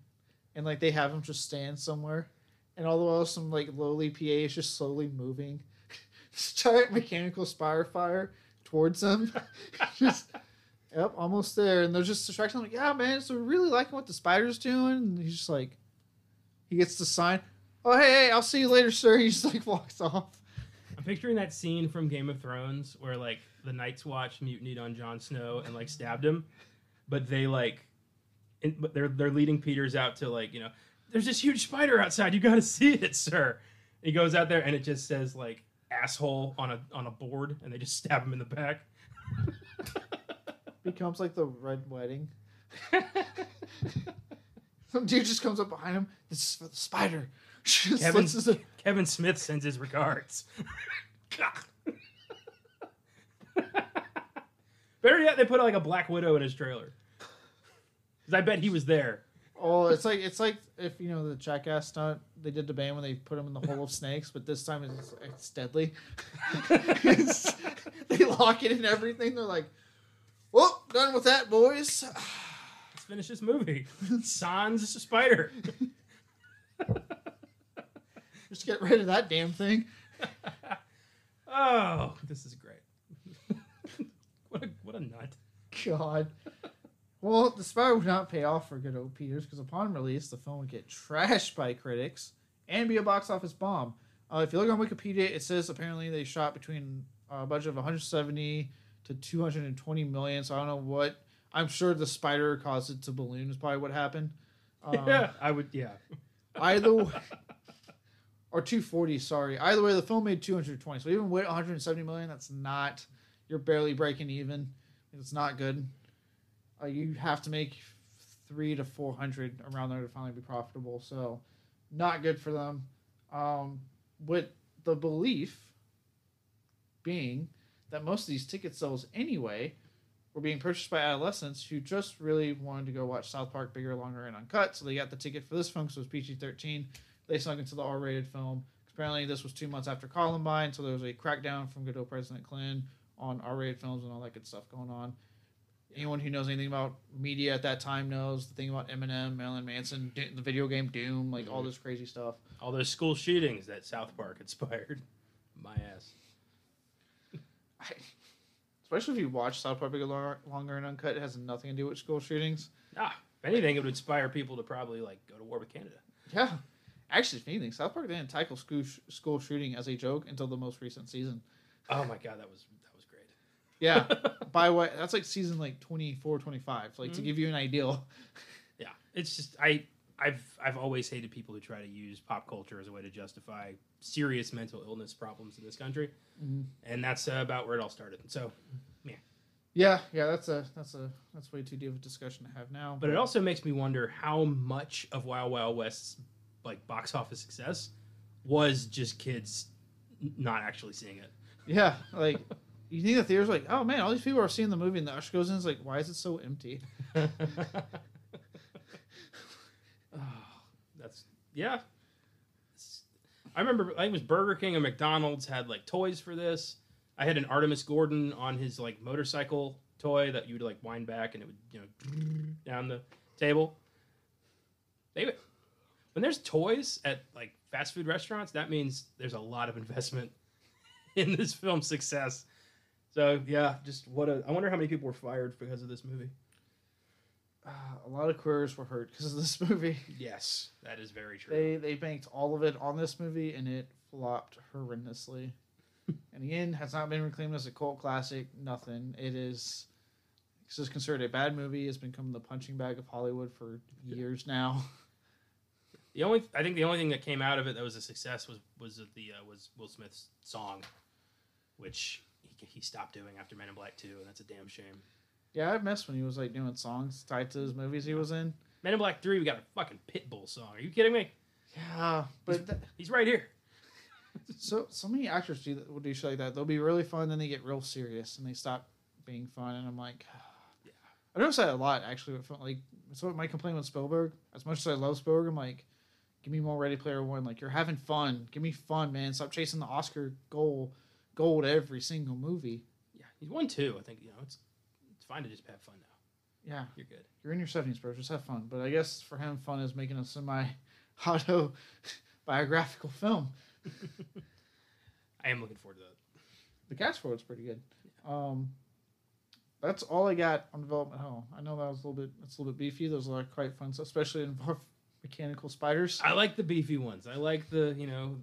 and like they have him just stand somewhere, and all the while some like lowly PA is just slowly moving, this giant mechanical spire fire towards them, just yep, almost there, and they're just distracting. Like, yeah, man, so really liking what the spider's doing, and he's just like, he gets the sign. Oh hey hey, I'll see you later, sir. He just like walks off. Picturing that scene from Game of Thrones where like the Night's Watch mutinied on Jon Snow and like stabbed him, but they like, in, but they're they're leading Peters out to like you know, there's this huge spider outside. You got to see it, sir. He goes out there and it just says like asshole on a on a board, and they just stab him in the back. Becomes like the red wedding. Some dude just comes up behind him. This is for the spider. Kevin, Kevin Smith sends his regards. Better yet, they put like a Black Widow in his trailer. Because I bet he was there. Oh, it's like it's like if you know the jackass stunt they did to Bane when they put him in the hole of snakes, but this time it's, it's deadly. it's, they lock it in everything. They're like, "Well, done with that, boys. Let's finish this movie." Sans Spider. Just get rid of that damn thing. oh, this is great. what a what a nut. God. Well, the Spider would not pay off for good old Peters because upon release, the film would get trashed by critics and be a box office bomb. Uh, if you look on Wikipedia, it says apparently they shot between a budget of 170 to 220 million. So I don't know what. I'm sure the spider caused it to balloon is probably what happened. Um, yeah, I would. Yeah. Either way, or 240. Sorry. Either way, the film made 220. So even with 170 million, that's not. You're barely breaking even. It's not good. Uh, you have to make three to 400 around there to finally be profitable. So, not good for them. Um, with the belief being that most of these ticket sales anyway were being purchased by adolescents who just really wanted to go watch South Park bigger, longer, and uncut. So they got the ticket for this film so it was PG 13. They snuck into the R rated film. Apparently, this was two months after Columbine, so there was a crackdown from good old President Clinton on R rated films and all that good stuff going on. Anyone who knows anything about media at that time knows the thing about Eminem, Marilyn Manson, the video game Doom, like all this crazy stuff. All those school shootings that South Park inspired. My ass. I, especially if you watch South Park Longer, Longer and Uncut, it has nothing to do with school shootings. Ah, if anything, it would inspire people to probably like go to war with Canada. Yeah. Actually, if anything, South Park didn't tackle school, sh- school shooting as a joke until the most recent season. Oh my god, that was that was great. Yeah. By way That's like season like 24, 25. Like to Mhm. give you an ideal. Yeah, it's just I I've I've always hated people who try to use pop culture as a way to justify serious mental illness problems in this country, Mhm. and that's uh, about where it all started. So, Yeah, yeah, yeah. that's a that's a that's way too deep of a discussion to have now. but it also makes me wonder how much of Wild Wild West's like box office success was just kids not actually seeing it. Yeah, like you think the theater's like, oh man, all these people are seeing the movie, and the usher goes in, it's like, why is it so empty? oh, that's yeah. It's- I remember I think it was Burger King and McDonald's had like toys for this. I had an Artemis Gordon on his like motorcycle toy that you would like wind back and it would you know down the table. They when there's toys at like fast food restaurants, that means there's a lot of investment in this film's success. So yeah, just what a I wonder how many people were fired because of this movie. Uh, a lot of careers were hurt because of this movie. Yes, that is very true. They they banked all of it on this movie, and it flopped horrendously. and end has not been reclaimed as a cult classic. Nothing. It is. It's considered a bad movie. It's become the punching bag of Hollywood for years now. The only I think the only thing that came out of it that was a success was was the uh, was Will Smith's song, which he, he stopped doing after Men in Black Two, and that's a damn shame. Yeah, I missed when he was like doing songs tied to his movies he was in. Men in Black Three, we got a fucking Pitbull song. Are you kidding me? Yeah, but th- He's right here. so so many actors do will do shit like that. They'll be really fun, then they get real serious and they stop being fun. And I'm like, Yeah. I notice that a lot actually. Like, so my complaint with Spielberg. As much as I love Spielberg, I'm like, give me more Ready Player One. Like you're having fun. Give me fun, man. Stop chasing the Oscar goal gold every single movie. Yeah, he's won two. I think you know it's it's fine to just have fun now. Yeah, You're good. you're in your 70s, bro. Just have fun. But I guess for him, fun is making a semi auto biographical film. I am looking forward to that. The cast for it's pretty good. Um, that's all I got on Development Hell. I know that was a little bit it's a little bit beefy. There's a lot of quite fun stuff, especially involve mechanical spiders. I like the beefy ones. I like the you know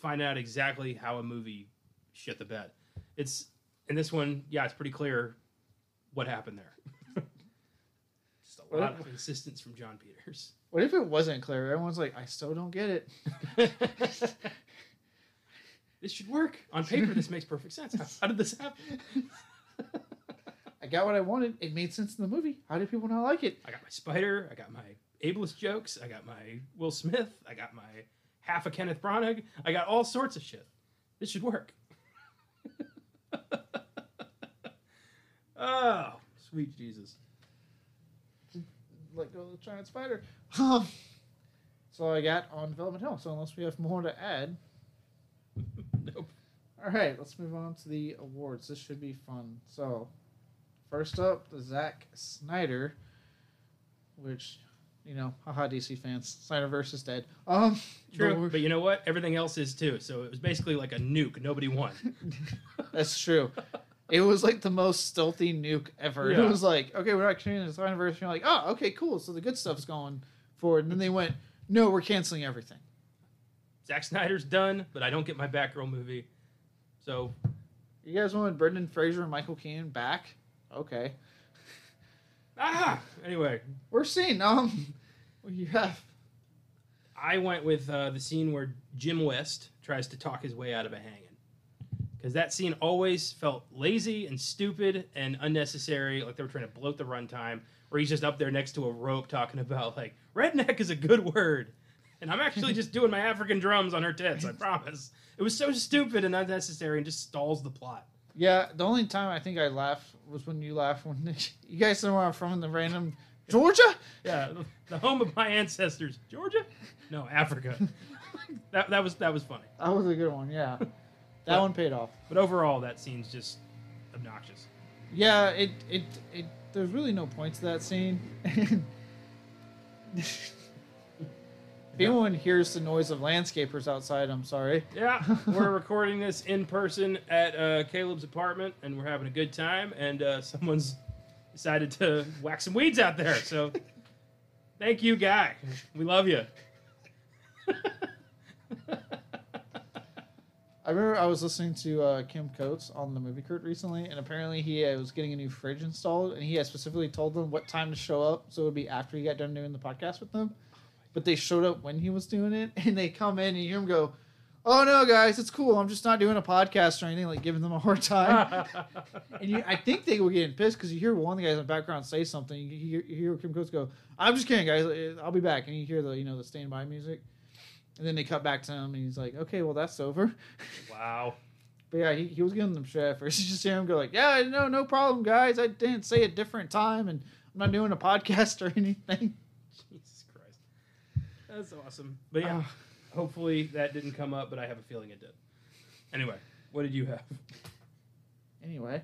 find out exactly how a movie shit the bed. It's in this one, yeah, it's pretty clear what happened there. Just a lot of insistence from Jon Peters. What if it wasn't clear? Everyone's like, I still don't get it. this should work on paper. This makes perfect sense. How, how did this happen? I got what I wanted. It made sense in the movie. How did people not like it? I got my spider. I got my ableist jokes. I got my Will Smith. I got my half a Kenneth Branagh. I got all sorts of shit. This should work. Oh, sweet Jesus. Let go of the giant spider. That's all I got on Development Hell. So unless we have more to add, nope. all right, let's move on to the awards. This should be fun. So, first up, the Zack Snyder, which, you know, haha, DC fans, Snyder versus Dead. Um, True, but you know what? Everything else is too. So it was basically like a nuke. Nobody won. That's true. It was like the most stealthy nuke ever. It was like, okay, we're not continuing the Snyder verse. You're like, oh, okay, cool. So the good stuff's going forward. And then they went, no, we're canceling everything. Zack Snyder's done, but I don't get my Batgirl movie. So You guys wanted Brendan Fraser and Michael Keaton back? Okay. Ah. Anyway, We're seeing um you have. I went with uh, the scene where Jim West tries to talk his way out of a hanging. Because that scene always felt lazy and stupid and unnecessary, like they were trying to bloat the runtime. Where he's just up there next to a rope talking about like redneck is a good word, and I'm actually just doing my African drums on her tits. I promise. It was so stupid and unnecessary and just stalls the plot. Yeah, the only time I think I laughed was when you laughed when you guys know where I'm from in the random Georgia? Yeah, the, home of my ancestors, Georgia? No, Africa. that that was that was funny. That was a good one, yeah. That Yeah. one paid off. But overall, that scene's just obnoxious. Yeah, it it it. There's really no point to that scene. If anyone hears the noise of landscapers outside, I'm sorry. Yeah, we're recording this in person at uh, Caleb's apartment, and we're having a good time. And uh, someone's decided to whack some weeds out there. So, thank you, guy. We love you. I remember I was listening to uh, Kim Coates on the Movie Crypt recently, and apparently he uh, was getting a new fridge installed, and he had specifically told them what time to show up, so it would be after he got done doing the podcast with them. But they showed up when he was doing it, and they come in and you hear him go, "Oh no, guys, it's cool. I'm just not doing a podcast or anything." Like giving them a hard time. and you, I think they were getting pissed because you hear one of the guys in the background say something. You hear, you hear Kim Coates go, "I'm just kidding, guys. I'll be back." And you hear the you know the standby music, and then they cut back to him, and he's like, "Okay, well that's over." wow. But yeah, he, he was giving them shit at first. You just hear him go like, "Yeah, no, no problem, guys. I didn't say a different time, and I'm not doing a podcast or anything." Jesus Christ. That's awesome. But yeah, Ah. hopefully that didn't come up, but I have a feeling it did. Anyway, what did you have? anyway,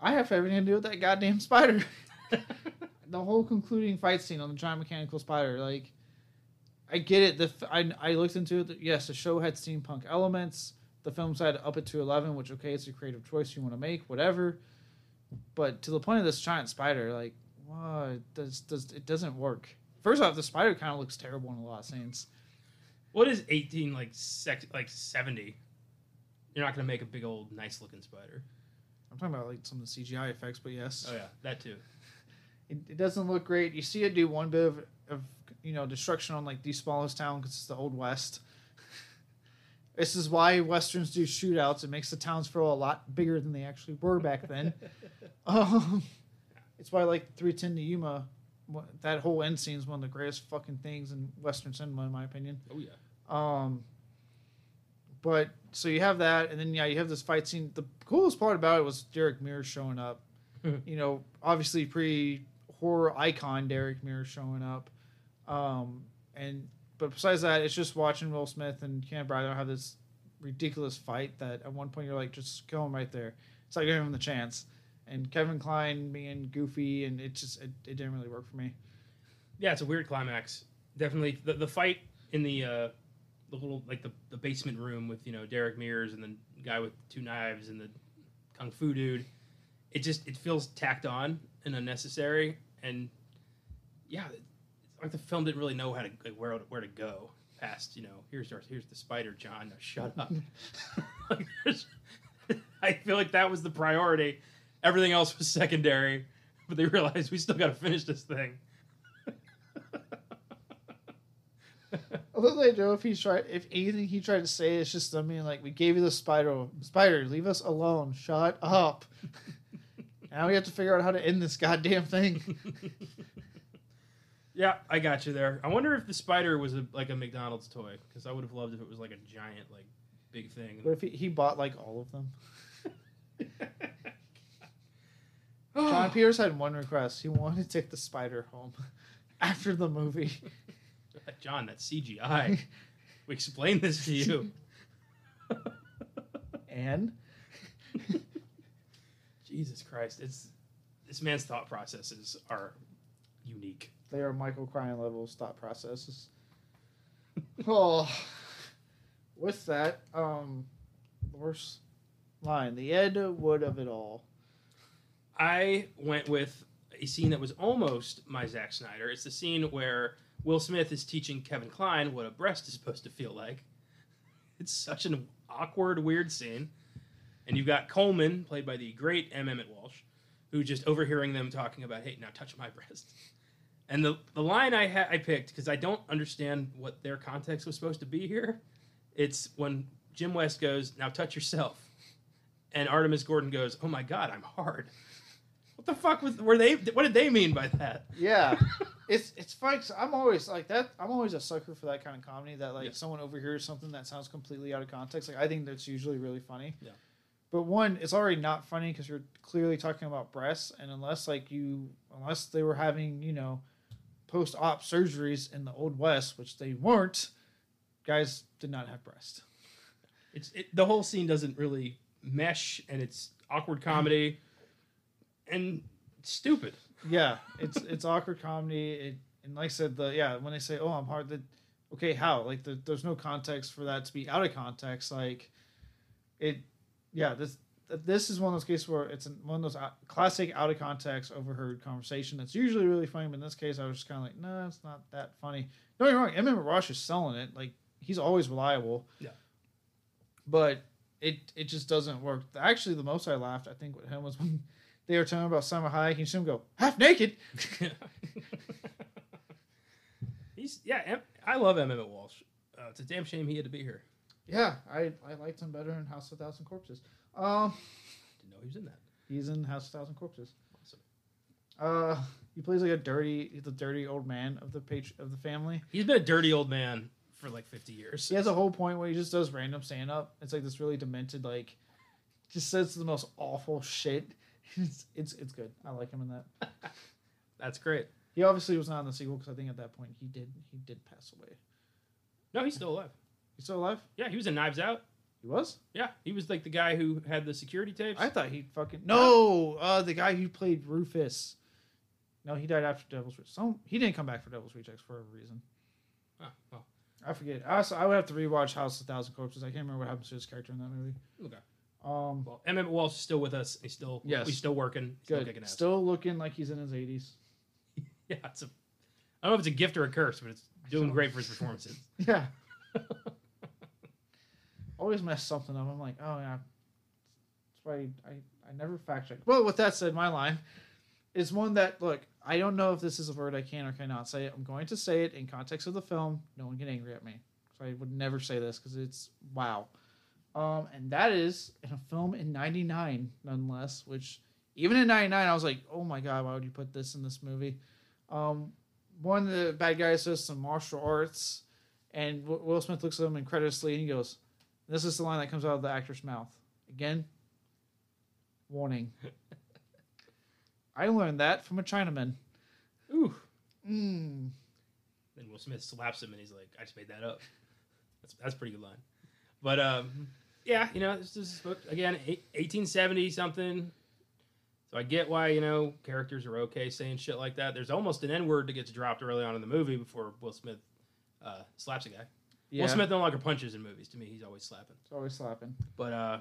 I have everything to do with that goddamn spider. the whole concluding fight scene on the giant mechanical spider, like, I get it. The f- I, I looked into it. Yes, the show had steampunk elements. The film said up it to eleven, which okay, it's a creative choice you want to make, whatever. But to the point of this giant spider, like, what does does it doesn't work. First off, the spider kind of looks terrible in a lot of scenes. What is 18 like sex like 70? You're not gonna make a big old nice looking spider. I'm talking about like some of the CGI effects, but yes. Oh yeah, that too. it, it doesn't look great. You see it do one bit of, of you know destruction on like the smallest town because it's the old west. this is why westerns do shootouts. It makes the towns feel a lot bigger than they actually were back then. um, it's why like 310 to Yuma, that whole end scene is one of the greatest fucking things in western cinema in my opinion. Oh yeah. Um, but so you have that, and then yeah, you have this fight scene. The coolest part about it was Derek Mears showing up. you know, obviously pre horror icon Derek Mears showing up. Um, and but besides that, it's just watching Will Smith and Ken Bradley have this ridiculous fight that at one point you're like, just kill him right there. It's like giving him the chance. And Kevin Kline being goofy, and it just it, it didn't really work for me. Yeah, it's a weird climax. Definitely the, the fight in the uh the little like the, the basement room with, you know, Derek Mears and the guy with two knives and the kung fu dude. It just it feels tacked on and unnecessary and yeah, it's like the film didn't really know how to like, where where to go past, you know, here's our, here's the spider, Jon. Now shut up. I feel like that was the priority. Everything else was secondary, but they realized we still got to finish this thing. I look like Joe if he tried if anything he tried to say is just I mean like we gave you the spider spider leave us alone shut up now we have to figure out how to end this goddamn thing yeah, I got you there. I wonder if the spider was a, like a McDonald's toy because I would have loved if it was like a giant, like big thing. what if he, he bought like all of them Jon Peters had one request. He wanted to take the spider home after the movie. Jon, that's CGI. we explained this to you. and Jesus Christ, it's this man's thought processes are unique. they are Michael Crichton levels thought processes. oh, with that, um, worst line, the Ed Wood of it all. I went with a scene that was almost my Zack Snyder. It's the scene where Will Smith is teaching Kevin Kline what a breast is supposed to feel like. It's such an awkward, weird scene. And you've got Coleman, played by the great M. Emmett Walsh, who just overhearing them talking about, hey, now touch my breast. And the, the line I, ha- I picked, because I don't understand what their context was supposed to be here, it's when Jim West goes, now touch yourself. And Artemis Gordon goes, oh my God, I'm hard. What the fuck was, were they? What did they mean by that? Yeah, it's it's funny. 'cause I'm always like that. I'm always a sucker for that kind of comedy that like Yeah. someone overhears something that sounds completely out of context. Like I think that's usually really funny. Yeah. But one, it's already not funny because you're clearly talking about breasts, and unless like you, unless they were having you know, post-op surgeries in the old west, which they weren't, guys did not have breasts. It's it, the whole scene doesn't really mesh, and it's awkward comedy, and stupid. yeah, it's it's awkward comedy. It, and like I said, the yeah, when they say, "Oh, I'm hard," that okay, how? Like, the, there's no context for that to be out of context. Like, it, yeah, this this is one of those cases where it's an, one of those uh, classic out of context, overheard conversation that's usually really funny. But in this case, I was just kind of like, no, it's not that funny. Don't get me wrong, Emmett Walsh is selling it. Like, he's always reliable. Yeah. But it it just doesn't work. Actually, the most I laughed, I think, with him was when they were telling about Salma Hayek. You see him go half naked. He's yeah. Em- I love M. Emmett Walsh. Uh, it's a damn shame he had to be here. Yeah, I, I liked him better in House of Thousand Corpses. Um, Didn't know he was in that. he's in House of Thousand Corpses. Awesome. Uh, he plays like a dirty, the dirty old man of the page of the family. He's been a dirty old man for like fifty years. He has a whole point where he just does random stand up. It's like this really demented, like, just says the most awful shit. It's it's it's good. I like him in that. That's great. He obviously was not in the sequel because I think at that point he did he did pass away. No, he's still alive. He's still alive. Yeah, he was in Knives Out. He was. Yeah, he was like the guy who had the security tapes. I thought he fucking no. Uh, the guy who played Rufus. No, he died after Devil's Rejects. Some he didn't come back for Devil's Rejects for a reason. Oh, well, I forget. I also, I would have to rewatch House of Thousand Corpses. I can't remember what happens to his character in that movie. okay. Um, Well. Emmett Walsh is still with us. He's still Yes. He's still working. Still good. kicking ass. Still looking like he's in his eighties. Yeah, it's a. I don't know if it's a gift or a curse, but it's doing great for his performances. Yeah. Always mess something up. I'm like, oh yeah. That's why I, I never fact check. Well, with that said, my line is one that look. I don't know if this is a word I can or cannot say. I'm going to say it in context of the film. No one get angry at me. So I would never say this because it's wow. Um, and that is in a film in '99, nonetheless. Which even in '99, I was like, oh my god, why would you put this in this movie? Um, one of the bad guys does some martial arts, and Wi- Will Smith looks at him incredulously, and he goes, "This is the line that comes out of the actor's mouth." Again, warning. I learned that from a Chinaman. Ooh. Mm. Then Will Smith slaps him, and he's like, "I just made that up." That's that's a pretty good line. But um, yeah, you know, this is again 1870 something. So I get why you know characters are okay saying shit like that. There's almost an N word that gets dropped early on in the movie before Will Smith uh, slaps a guy. Yeah, Will Smith no longer punches in movies. To me, he's always slapping. it's always slapping. But uh,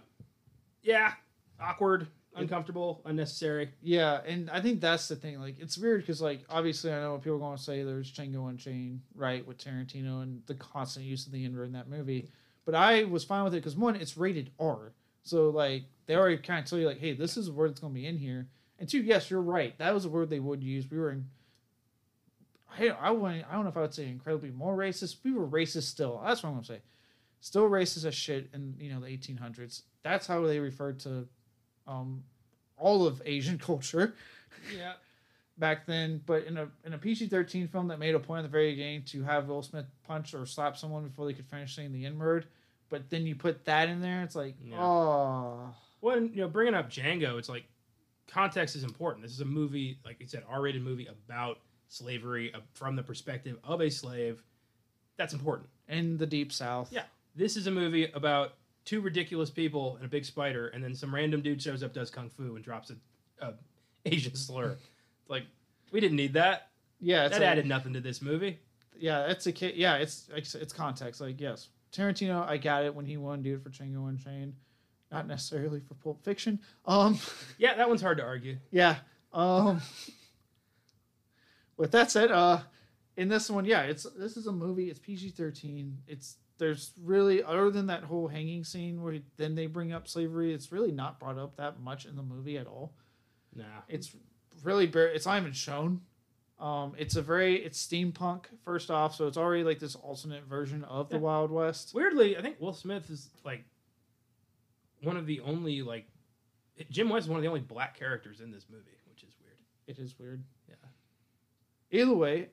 yeah, awkward, uncomfortable, unnecessary. Yeah, and I think that's the thing. Like, it's weird because, like, obviously, I know what people are going to say. There's Django Unchained, right, with Tarantino and the constant use of the N word in that movie. But I was fine with it because one, it's rated R, so like they already kind of tell you like, hey, this is a word that's going to be in here. And two, yes, you're right. That was a word they would use. We were in. I I, wouldn't- I don't know if I would say incredibly more racist. We were racist still. That's what I'm gonna say. Still racist as shit in you know the 1800s. That's how they referred to um, all of Asian culture Yeah. Back then. But in a in a PG thirteen film that made a point at the very beginning to have Will Smith punch or slap someone before they could finish saying the N word, but then you put that in there, it's like, Yeah. oh, Well, and, you know, bringing up Django, it's like context is important. This is a movie, like you said, R-rated movie about slavery uh, from the perspective of a slave. That's important. In the deep south. Yeah. This is a movie about two ridiculous people and a big spider, and then some random dude shows up, does kung fu, and drops a, a Asian slur. Like we didn't need that. Yeah, it's that a- added nothing to this movie. yeah, it's a kid. Yeah, it's it's it's context. Like yes, Tarantino, I got it when he won dude for Django Unchained, not necessarily for Pulp Fiction. Um, Yeah, that one's hard to argue. yeah. Um, with that said, uh, in this one, yeah, it's this is a movie. It's PG thirteen. It's there's really other than that whole hanging scene where then they bring up slavery. It's really not brought up that much in the movie at all. Nah. It's really bare. It's not even shown. Um, it's a very it's steampunk first off, so it's already like this alternate version of the Yeah. Wild West. Weirdly, I think Will Smith is like one of the only like Jim West is one of the only black characters in this movie, which is weird. It is weird. Yeah. Either way,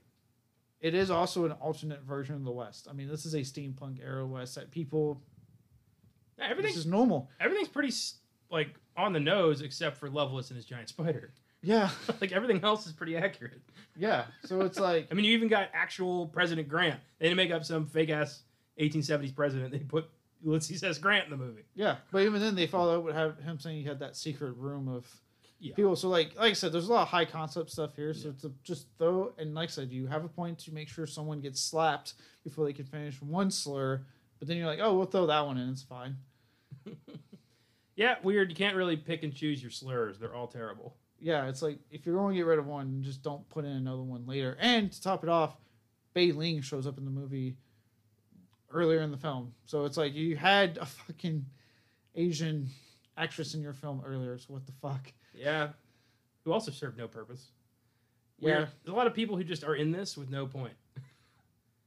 it is also an alternate version of the West. I mean, this is a steampunk era West that people. Yeah, This everything's is normal. everything's pretty s- like on the nose except for Loveless and his giant spider. Yeah, like everything else is pretty accurate. yeah. So it's like I mean, you even got actual President Grant. They didn't make up some fake ass 1870s president. They put Ulysses S. Grant in the movie. yeah, but even then they followed up with have him saying he had that secret room of Yeah. people. So like like I said, there's a lot of high concept stuff here. So Yeah. to just throw and like I said, you have a point to make sure someone gets slapped before they can finish one slur. But then you're like, oh, we'll throw that one in. It's fine. Yeah, weird. You can't really pick and choose your slurs. They're all terrible. Yeah, it's like if you're going to get rid of one, just don't put in another one later. And to top it off, Bai Ling shows up in the movie earlier in the film. So it's like you had a fucking Asian actress in your film earlier. So what the fuck? Yeah. Who also served no purpose. Yeah. There's a lot of people who just are in this with no point.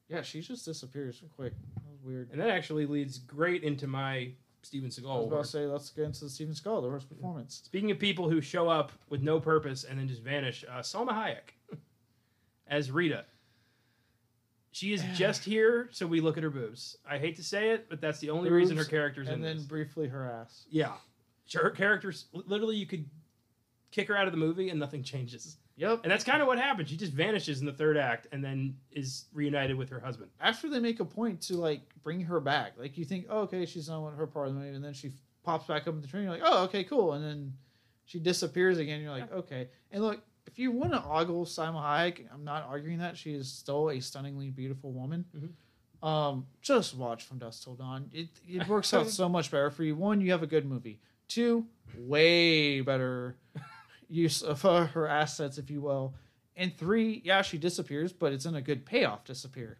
Yeah, she just disappears real quick. That was weird. And that actually leads great into my Steven Seagal. I was Seagal. about to say, let's get into the Steven Seagal, the worst performance. Speaking of people who show up with no purpose and then just vanish, uh, Salma Hayek as Rita. She is just here, so we look at her boobs. I hate to say it, but that's the only reason her character's in And then this. briefly her ass. Yeah, Sure, her character's literally you could kick her out of the movie and nothing changes, Yep. and that's kind of what happened. She just vanishes in the third act and then is reunited with her husband. After they make a point to like bring her back, like you think, oh, okay, she's done with her part of the movie, and then she pops back up in the train. You're like, oh, okay, cool, and then she disappears again. You're like, okay. And look, if you want to ogle Salma Hayek, I'm not arguing that she is still a stunningly beautiful woman. Mhm. Um, just watch From Dusk Till Dawn. It it works out so much better for you. One, you have a good movie. Two, way better use of uh, her assets, if you will. And three, yeah, she disappears, but it's in a good payoff disappear.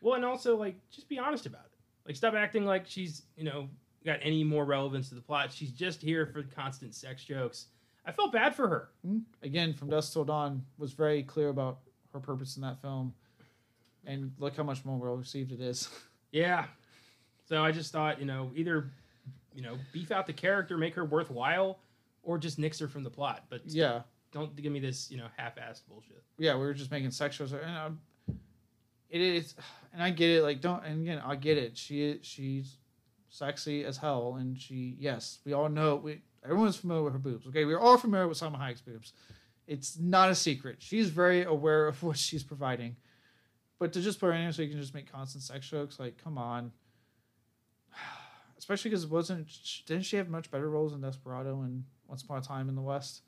Well, and also like just be honest about it. Like stop acting like she's you know got any more relevance to the plot. She's just here for constant sex jokes. I felt bad for her. Again, From Dusk Till Dawn was very clear about her purpose in that film. And look how much more well received it is. Yeah. So I just thought, you know, either, you know, beef out the character, make her worthwhile, or just nix her from the plot. But yeah. don't give me this, you know, half-assed bullshit. yeah, we were just making sex shows, and um, it is, and I get it. Like, don't, and again, I get it. She is, she's sexy as hell, and she, yes, we all know. We everyone's familiar with her boobs. Okay, we're all familiar with Salma Hayek's boobs. It's not a secret. She's very aware of what she's providing, but to just put her in there so you can just make constant sex jokes, like, come on. Especially because it wasn't. Didn't she have much better roles in Desperado and Once Upon a Time in the West?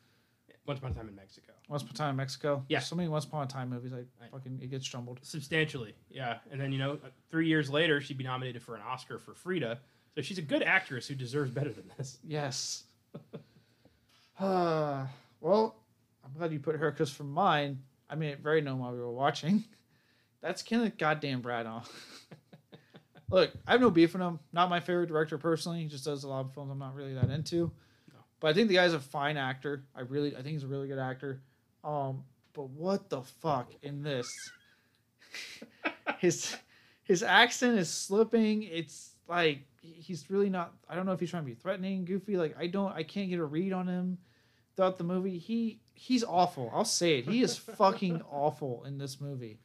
Once upon a time in Mexico. Once Upon a Time in Mexico. Yeah. so many Once Upon a Time movies. I Right. fucking it gets jumbled. Substantially, yeah. And then, you know, three years later, she'd be nominated for an Oscar for Frida. So she's a good actress who deserves better than this. Yes. uh, well, I'm glad you put her because for mine, I made it very known while we were watching. That's Kenneth goddamn Branagh. Look, I have no beef with him. Not my favorite director personally. He just does a lot of films I'm not really that into. But I think the guy's a fine actor. I really, I think he's a really good actor. Um, but what the fuck in this? his his accent is slipping. It's like he's really not. I don't know if he's trying to be threatening, goofy. Like I don't. I can't get a read on him throughout the movie. He he's awful. I'll say it. He is fucking awful in this movie.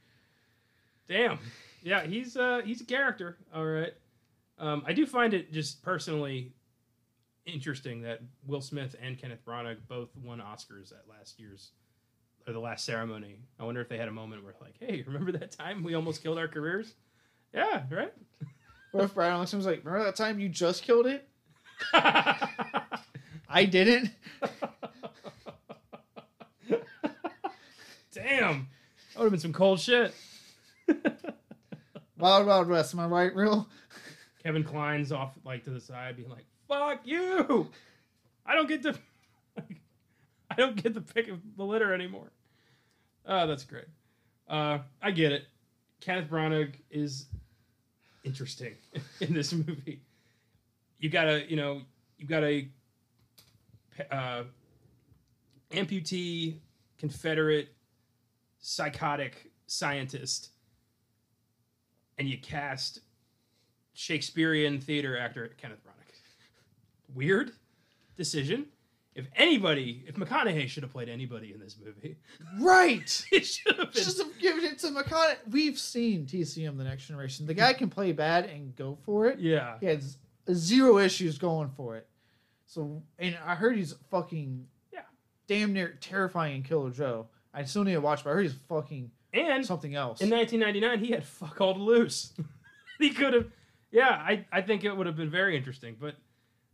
Damn. Yeah, he's uh he's a character. All right. Um, I do find it just personally interesting that Will Smith and Kenneth Branagh both won Oscars at last year's or the last ceremony. I wonder if they had a moment where like, hey, remember that time we almost killed our careers? Yeah, right. What if Brian was like, remember that time you just killed it? I didn't. Damn, that would have been some cold shit. Wild Wild West, am I right, real? Kevin Kline's off like to the side, being like, "Fuck you! I don't get to, I don't get the pick of the litter anymore." Oh, that's great. Uh, I get it. Kenneth Branagh is interesting in this movie. You gotta, you know, you got a uh, amputee, Confederate, psychotic scientist, and you cast Shakespearean theater actor Kenneth Branagh. Weird decision. If anybody, if McConaughey should have played anybody in this movie, Right! it should have been. Just have given it to McConaughey. We've seen TCM The Next Generation. The guy can play bad and go for it. Yeah, He has zero issues going for it. So, and I heard he's fucking Yeah. damn near terrifying in Killer Joe. I still need to watch, but I heard he's fucking and something else. in 1999 he had fuck all to lose. he could have. Yeah, I I think it would have been very interesting, but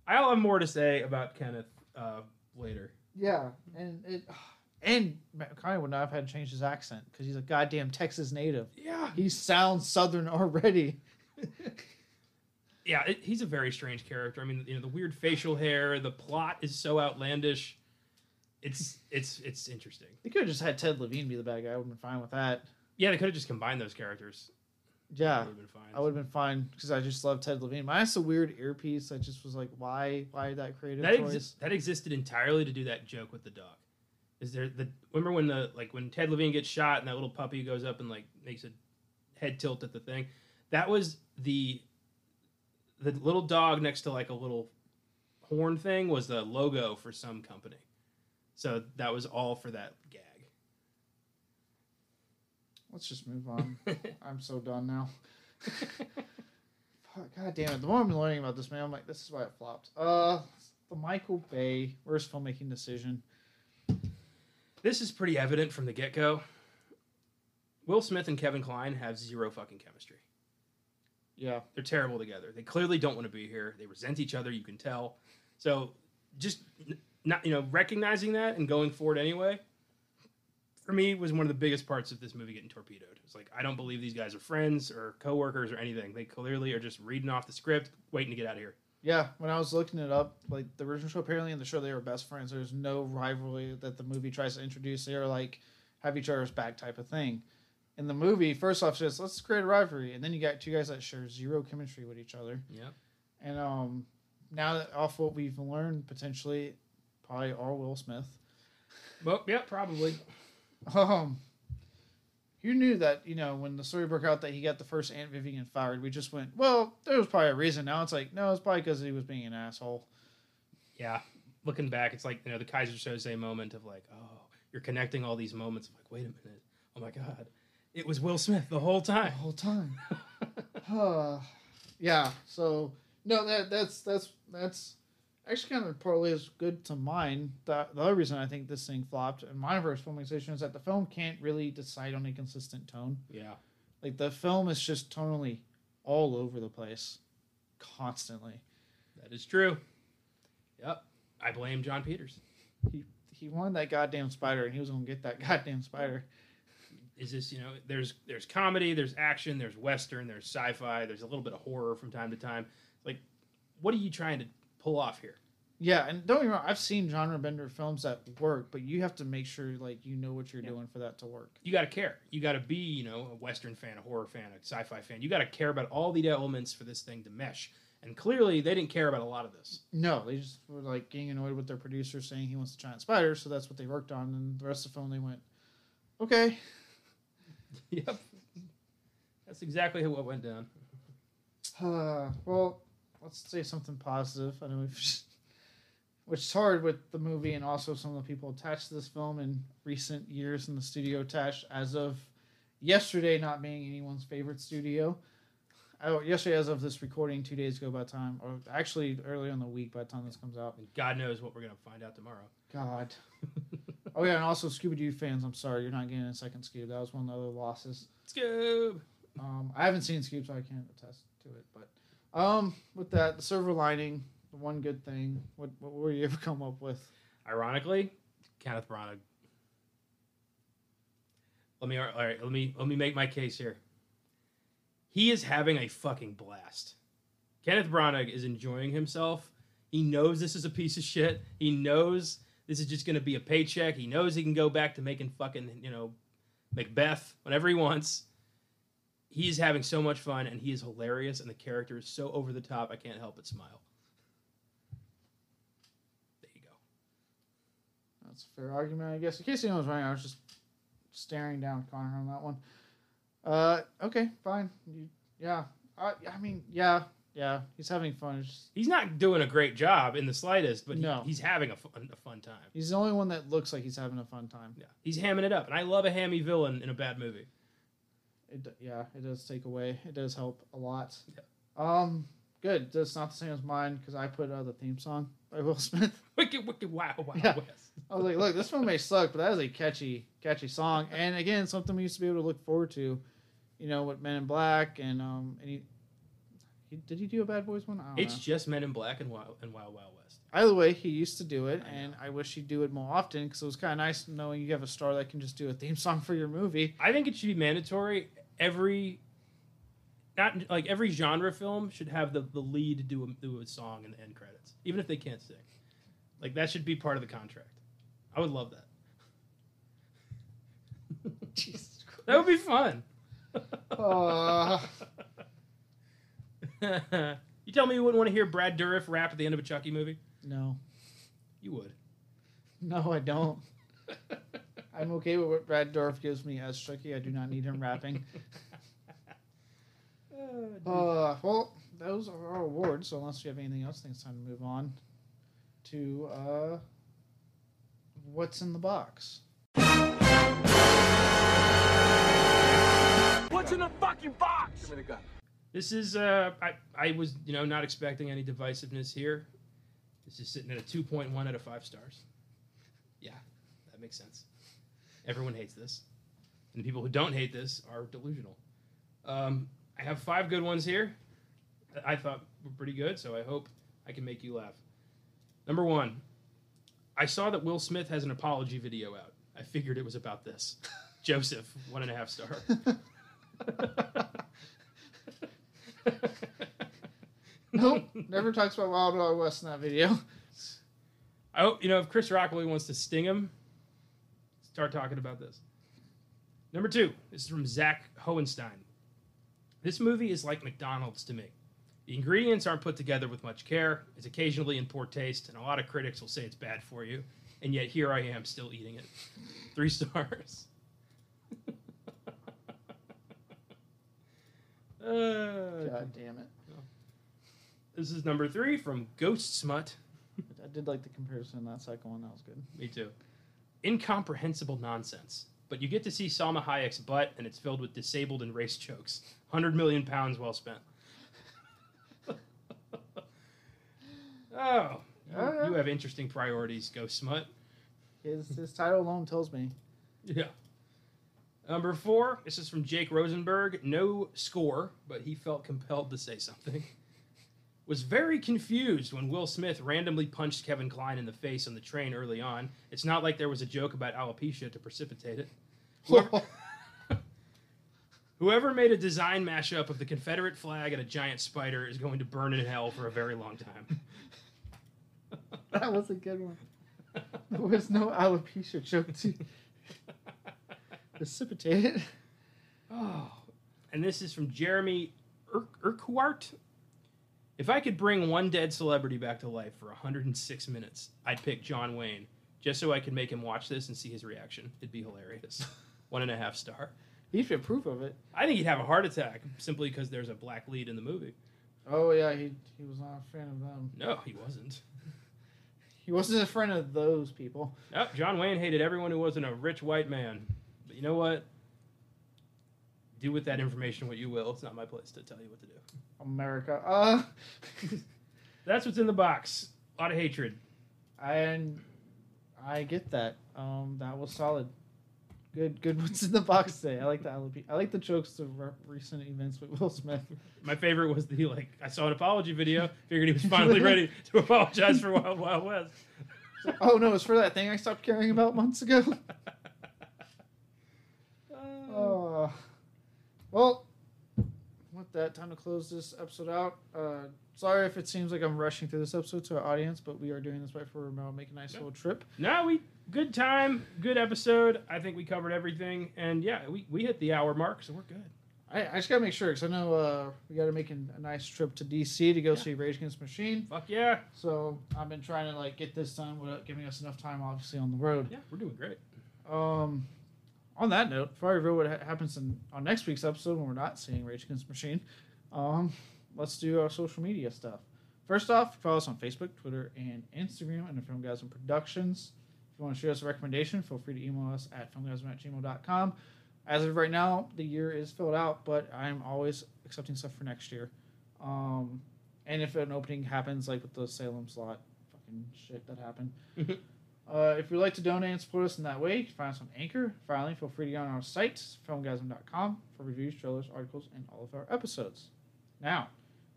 I'll have more to say about Kenneth uh, later. yeah, and it, and McConaughey would not have had to change his accent because he's a goddamn Texas native. Yeah, He sounds Southern already. yeah, it, he's a very strange character. I mean, you know, the weird facial hair, the plot is so outlandish. It's it's it's interesting. They could have just had Ted Levine be the bad guy. I would have been fine with that. Yeah, they could have just combined those characters. Yeah, would have been fine. I would have been fine because I just love Ted Levine. Minus a weird earpiece, I just was like, why, why that creative that, choice? exi- that existed entirely to do that joke with the dog. Is there the remember when the like when Ted Levine gets shot and that little puppy goes up and like makes a head tilt at the thing? That was the the little dog next to like a little horn thing was the logo for some company. So that was all for that. Let's just move on. I'm so done now. God damn it! The more I'm learning about this man, I'm like, this is why it flopped. Uh, the Michael Bay worst filmmaking decision. this is pretty evident from the get go. Will Smith and Kevin Kline have zero fucking chemistry. Yeah, They're terrible together. They clearly don't want to be here. They resent each other. You can tell. So just not you know recognizing that and going forward anyway. For me, was one of the biggest parts of this movie getting torpedoed. It's like I don't believe these guys are friends or coworkers or anything. They clearly are just reading off the script, waiting to get out of here. yeah. When I was looking it up, like the original show, apparently in the show they were best friends. There's no rivalry that the movie tries to introduce. They are like have each other's back type of thing. In the movie, first off, says let's create a rivalry, and then you got two guys that share zero chemistry with each other. Yeah. And um, now that off what we've learned, potentially, probably all Will Smith. Well, yeah, probably. Um, you knew that you know when the story broke out that he got the first Aunt Vivian fired. We just went, well, there was probably a reason. Now it's like, no, it's probably because he was being an asshole. Yeah. Looking back, it's like you know the Keyser Soze moment of like, oh, you're connecting all these moments. I'm like, wait a minute. Oh my god, it was Will Smith the whole time. The whole time. Uh, yeah. So no, that that's that's that's actually kind of partly is good to mine. The, the other reason I think this thing flopped in my first filming station is that the film can't really decide on a consistent tone. yeah. Like the film is just tonally all over the place, constantly. That is true. Yep. I blame Jon Peters. He he wanted that goddamn spider, and he was gonna get that goddamn spider. Is this, you know, there's there's comedy, there's action, there's western, there's sci-fi, there's a little bit of horror from time to time. Like, what are you trying to pull off here? Yeah, and don't get me wrong, I've seen genre bender films that work, but you have to make sure like you know what you're Yeah. doing for that to work. You got to care. You got to be, you know, a western fan, a horror fan, a sci-fi fan. You got to care about all the elements for this thing to mesh. And clearly, they didn't care about a lot of this. No, they just were like getting annoyed with their producer saying he wants a giant spider, so that's what they worked on. And the rest of the film, they went, okay, yep. That's exactly what went down. Uh, well, let's say something positive. I know we've, which is hard with the movie and also some of the people attached to this film in recent years in the studio attached as of yesterday not being anyone's favorite studio oh, yesterday, as of this recording, two days ago, by time, or actually earlier in the week, by the time this comes out. God knows what we're gonna find out tomorrow. God. oh yeah, and also Scooby Doo fans, I'm sorry, you're not getting a second Scoob. That was one of the other losses. Scoob. Um, I haven't seen Scoob, so I can't attest to it. But um, with that, the silver lining, the one good thing. What what were you ever come up with? Ironically, Kenneth Branagh. Let me all right. Let me let me make my case here. He is having a fucking blast. Kenneth Branagh is enjoying himself. He knows this is a piece of shit. He knows this is just going to be a paycheck. He knows he can go back to making fucking you know Macbeth whenever he wants. He is having so much fun and he is hilarious and the character is so over the top. I can't help but smile. There you go. That's a fair argument, I guess. In case anyone was wondering, I was just staring down Connor on that one. Uh, okay, fine. You, yeah, I, I mean, yeah, yeah. He's having fun. Just- He's not doing a great job in the slightest, but he- No. he's having a fun, a fun time. he's the only one that looks like he's having a fun time. Yeah, he's hamming it up, and I love a hammy villain in a bad movie. It, yeah, it does take away. It does help a lot. Yeah. Um, good. That's not the same as mine because I put uh, the theme song by Will Smith. Wicked, wicked, wow, wow, Yeah. West. I was like, look, this one may suck, but that is a catchy, catchy song. And again, something we used to be able to look forward to. You know, with Men in Black and um, and he, he did he do a Bad Boys one? I don't It's know. just Men in Black and Wild and Wild Wild West. Either way, he used to do it, I and I wish he'd do it more often because it was kind of nice knowing you have a star that can just do a theme song for your movie. I think it should be mandatory. Every, not like every genre film should have the, the lead do a, do a song in the end credits, even if they can't sing. Like that should be part of the contract. I would love that. Jesus Christ. That would be fun. Uh, you tell me you wouldn't want to hear Brad Dourif rap at the end of a Chucky movie? no, You would. no, I don't. I'm okay with what Brad Dourif gives me as Chucky. I do not need him rapping. Uh, well, those are our awards. So unless you have anything else, I think it's time to move on to uh, what's in the box. What's in the fucking box? Give me the gun. This is uh I, I was you know not expecting any divisiveness here. This is sitting at a two point one out of five stars. Yeah, that makes sense. Everyone hates this. And the people who don't hate this are delusional. Um, I have five good ones here. that I thought were pretty good, so I hope I can make you laugh. Number one, I saw that Will Smith has an apology video out. I figured it was about this. Joseph, one and a half star. nope, never talks about Wild Wild West in that video. I hope you know if Chris Rock really wants to sting him, start talking about this. Number two, this is from Zach Hohenstein. This movie is like McDonald's to me. The ingredients aren't put together with much care. It's occasionally in poor taste, and a lot of critics will say it's bad for you. And yet here I am still eating it. Three stars. Uh, God damn it! this is number three from Ghost Smut. I did like the comparison in that second one. That was good. Me too. Incomprehensible nonsense. But you get to see Salma Hayek's butt, and it's filled with disabled and race jokes. 100 million pounds well spent. oh, you, you have interesting priorities, Ghost Smut. His his title alone tells me. Yeah. Number four, this is from Jake Rosenberg. No score, but he felt compelled to say something. Was very confused when Will Smith randomly punched Kevin Kline in the face on the train early on. It's not like there was a joke about alopecia to precipitate it. Whoever, whoever made a design mashup of the Confederate flag and a giant spider is going to burn in hell for a very long time. that was a good one. There was no alopecia joke to precipitate it. Oh, and this is from Jeremy Ur- Urquhart. If I could bring one dead celebrity back to life for 106 minutes, I'd pick John Wayne, just so I could make him watch this and see his reaction. It'd be hilarious. One and a half star. He'd have proof of it. I think he'd have a heart attack simply because there's a black lead in the movie. Oh yeah, he he was not a fan of them. No, he wasn't. He wasn't a friend of those people. Nope, John Wayne hated everyone who wasn't a rich white man. But you know what? Do with that information what you will. It's not my place to tell you what to do. America. Uh, That's what's in the box. A lot of hatred. and I get that. Um, that was solid. Good, good. What's in the box today? I like the LP. I like the jokes of re- recent events with Will Smith. My favorite was the like I saw an apology video. Figured he was finally ready to apologize for Wild Wild West. oh no, it's for that thing I stopped caring about months ago. Uh, well, with that, time to close this episode out. Uh, sorry if it seems like I'm rushing through this episode to our audience, but we are doing this right for uh, make a nice little trip. no, we good time, good episode. I think we covered everything, and yeah, we, we hit the hour mark, so we're good. I, I just gotta make sure because I know uh, we got to make an, a nice trip to DC to go Yeah. see Rage Against the Machine. Fuck yeah, So I've been trying to like get this done without giving us enough time, obviously, on the road. yeah, we're doing great. Um, on that note, before I reveal what happens in, on next week's episode when we're not seeing Rage Against Machine, um, let's do our social media stuff. First off, follow us on Facebook, Twitter, and Instagram under Filmgazm Productions. If you want to share us a recommendation, feel free to email us at filmgazm at gmail.com. As of right now, the year is filled out, but I'm always accepting stuff for next year. Um, and if an opening happens, like with the Salem's Lot, fucking shit that happened, uh, if you'd like to donate and support us in that way, you can find us on Anchor. Finally, feel free to go on our site, filmgazm.com, for reviews, trailers, articles, and all of our episodes. Now,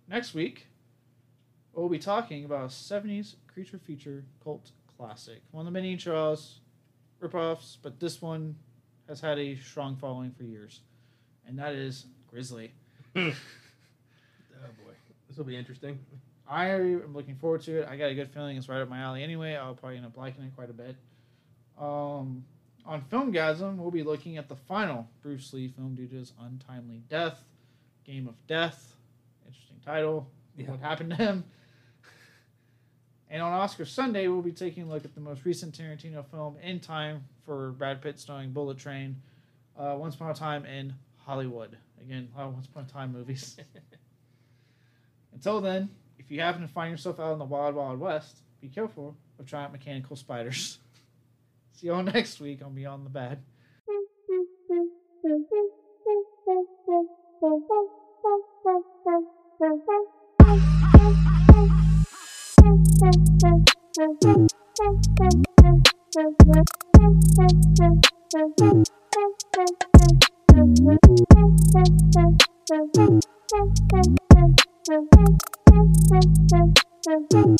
next week, we'll be talking about a 70s creature feature cult classic. One of the many Jaws ripoffs, but this one has had a strong following for years, and that is Grizzly. Oh boy, this will be interesting. I am looking forward to it. I got a good feeling it's right up my alley anyway. I'll probably end up liking it quite a bit. Um, on Filmgazm, we'll be looking at the final Bruce Lee film due to his untimely death, Game of Death. Interesting title. Yeah. What happened to him? And on Oscar Sunday, we'll be taking a look at the most recent Tarantino film, In Time, for Brad Pitt starring Bullet Train, uh, Once Upon a Time in Hollywood. Again, a lot of Once Upon a Time movies. Until then, if you happen to find yourself out in the wild, wild west, be careful of giant mechanical spiders. See y'all next week on Beyond the Bad. Thank you. Thank you.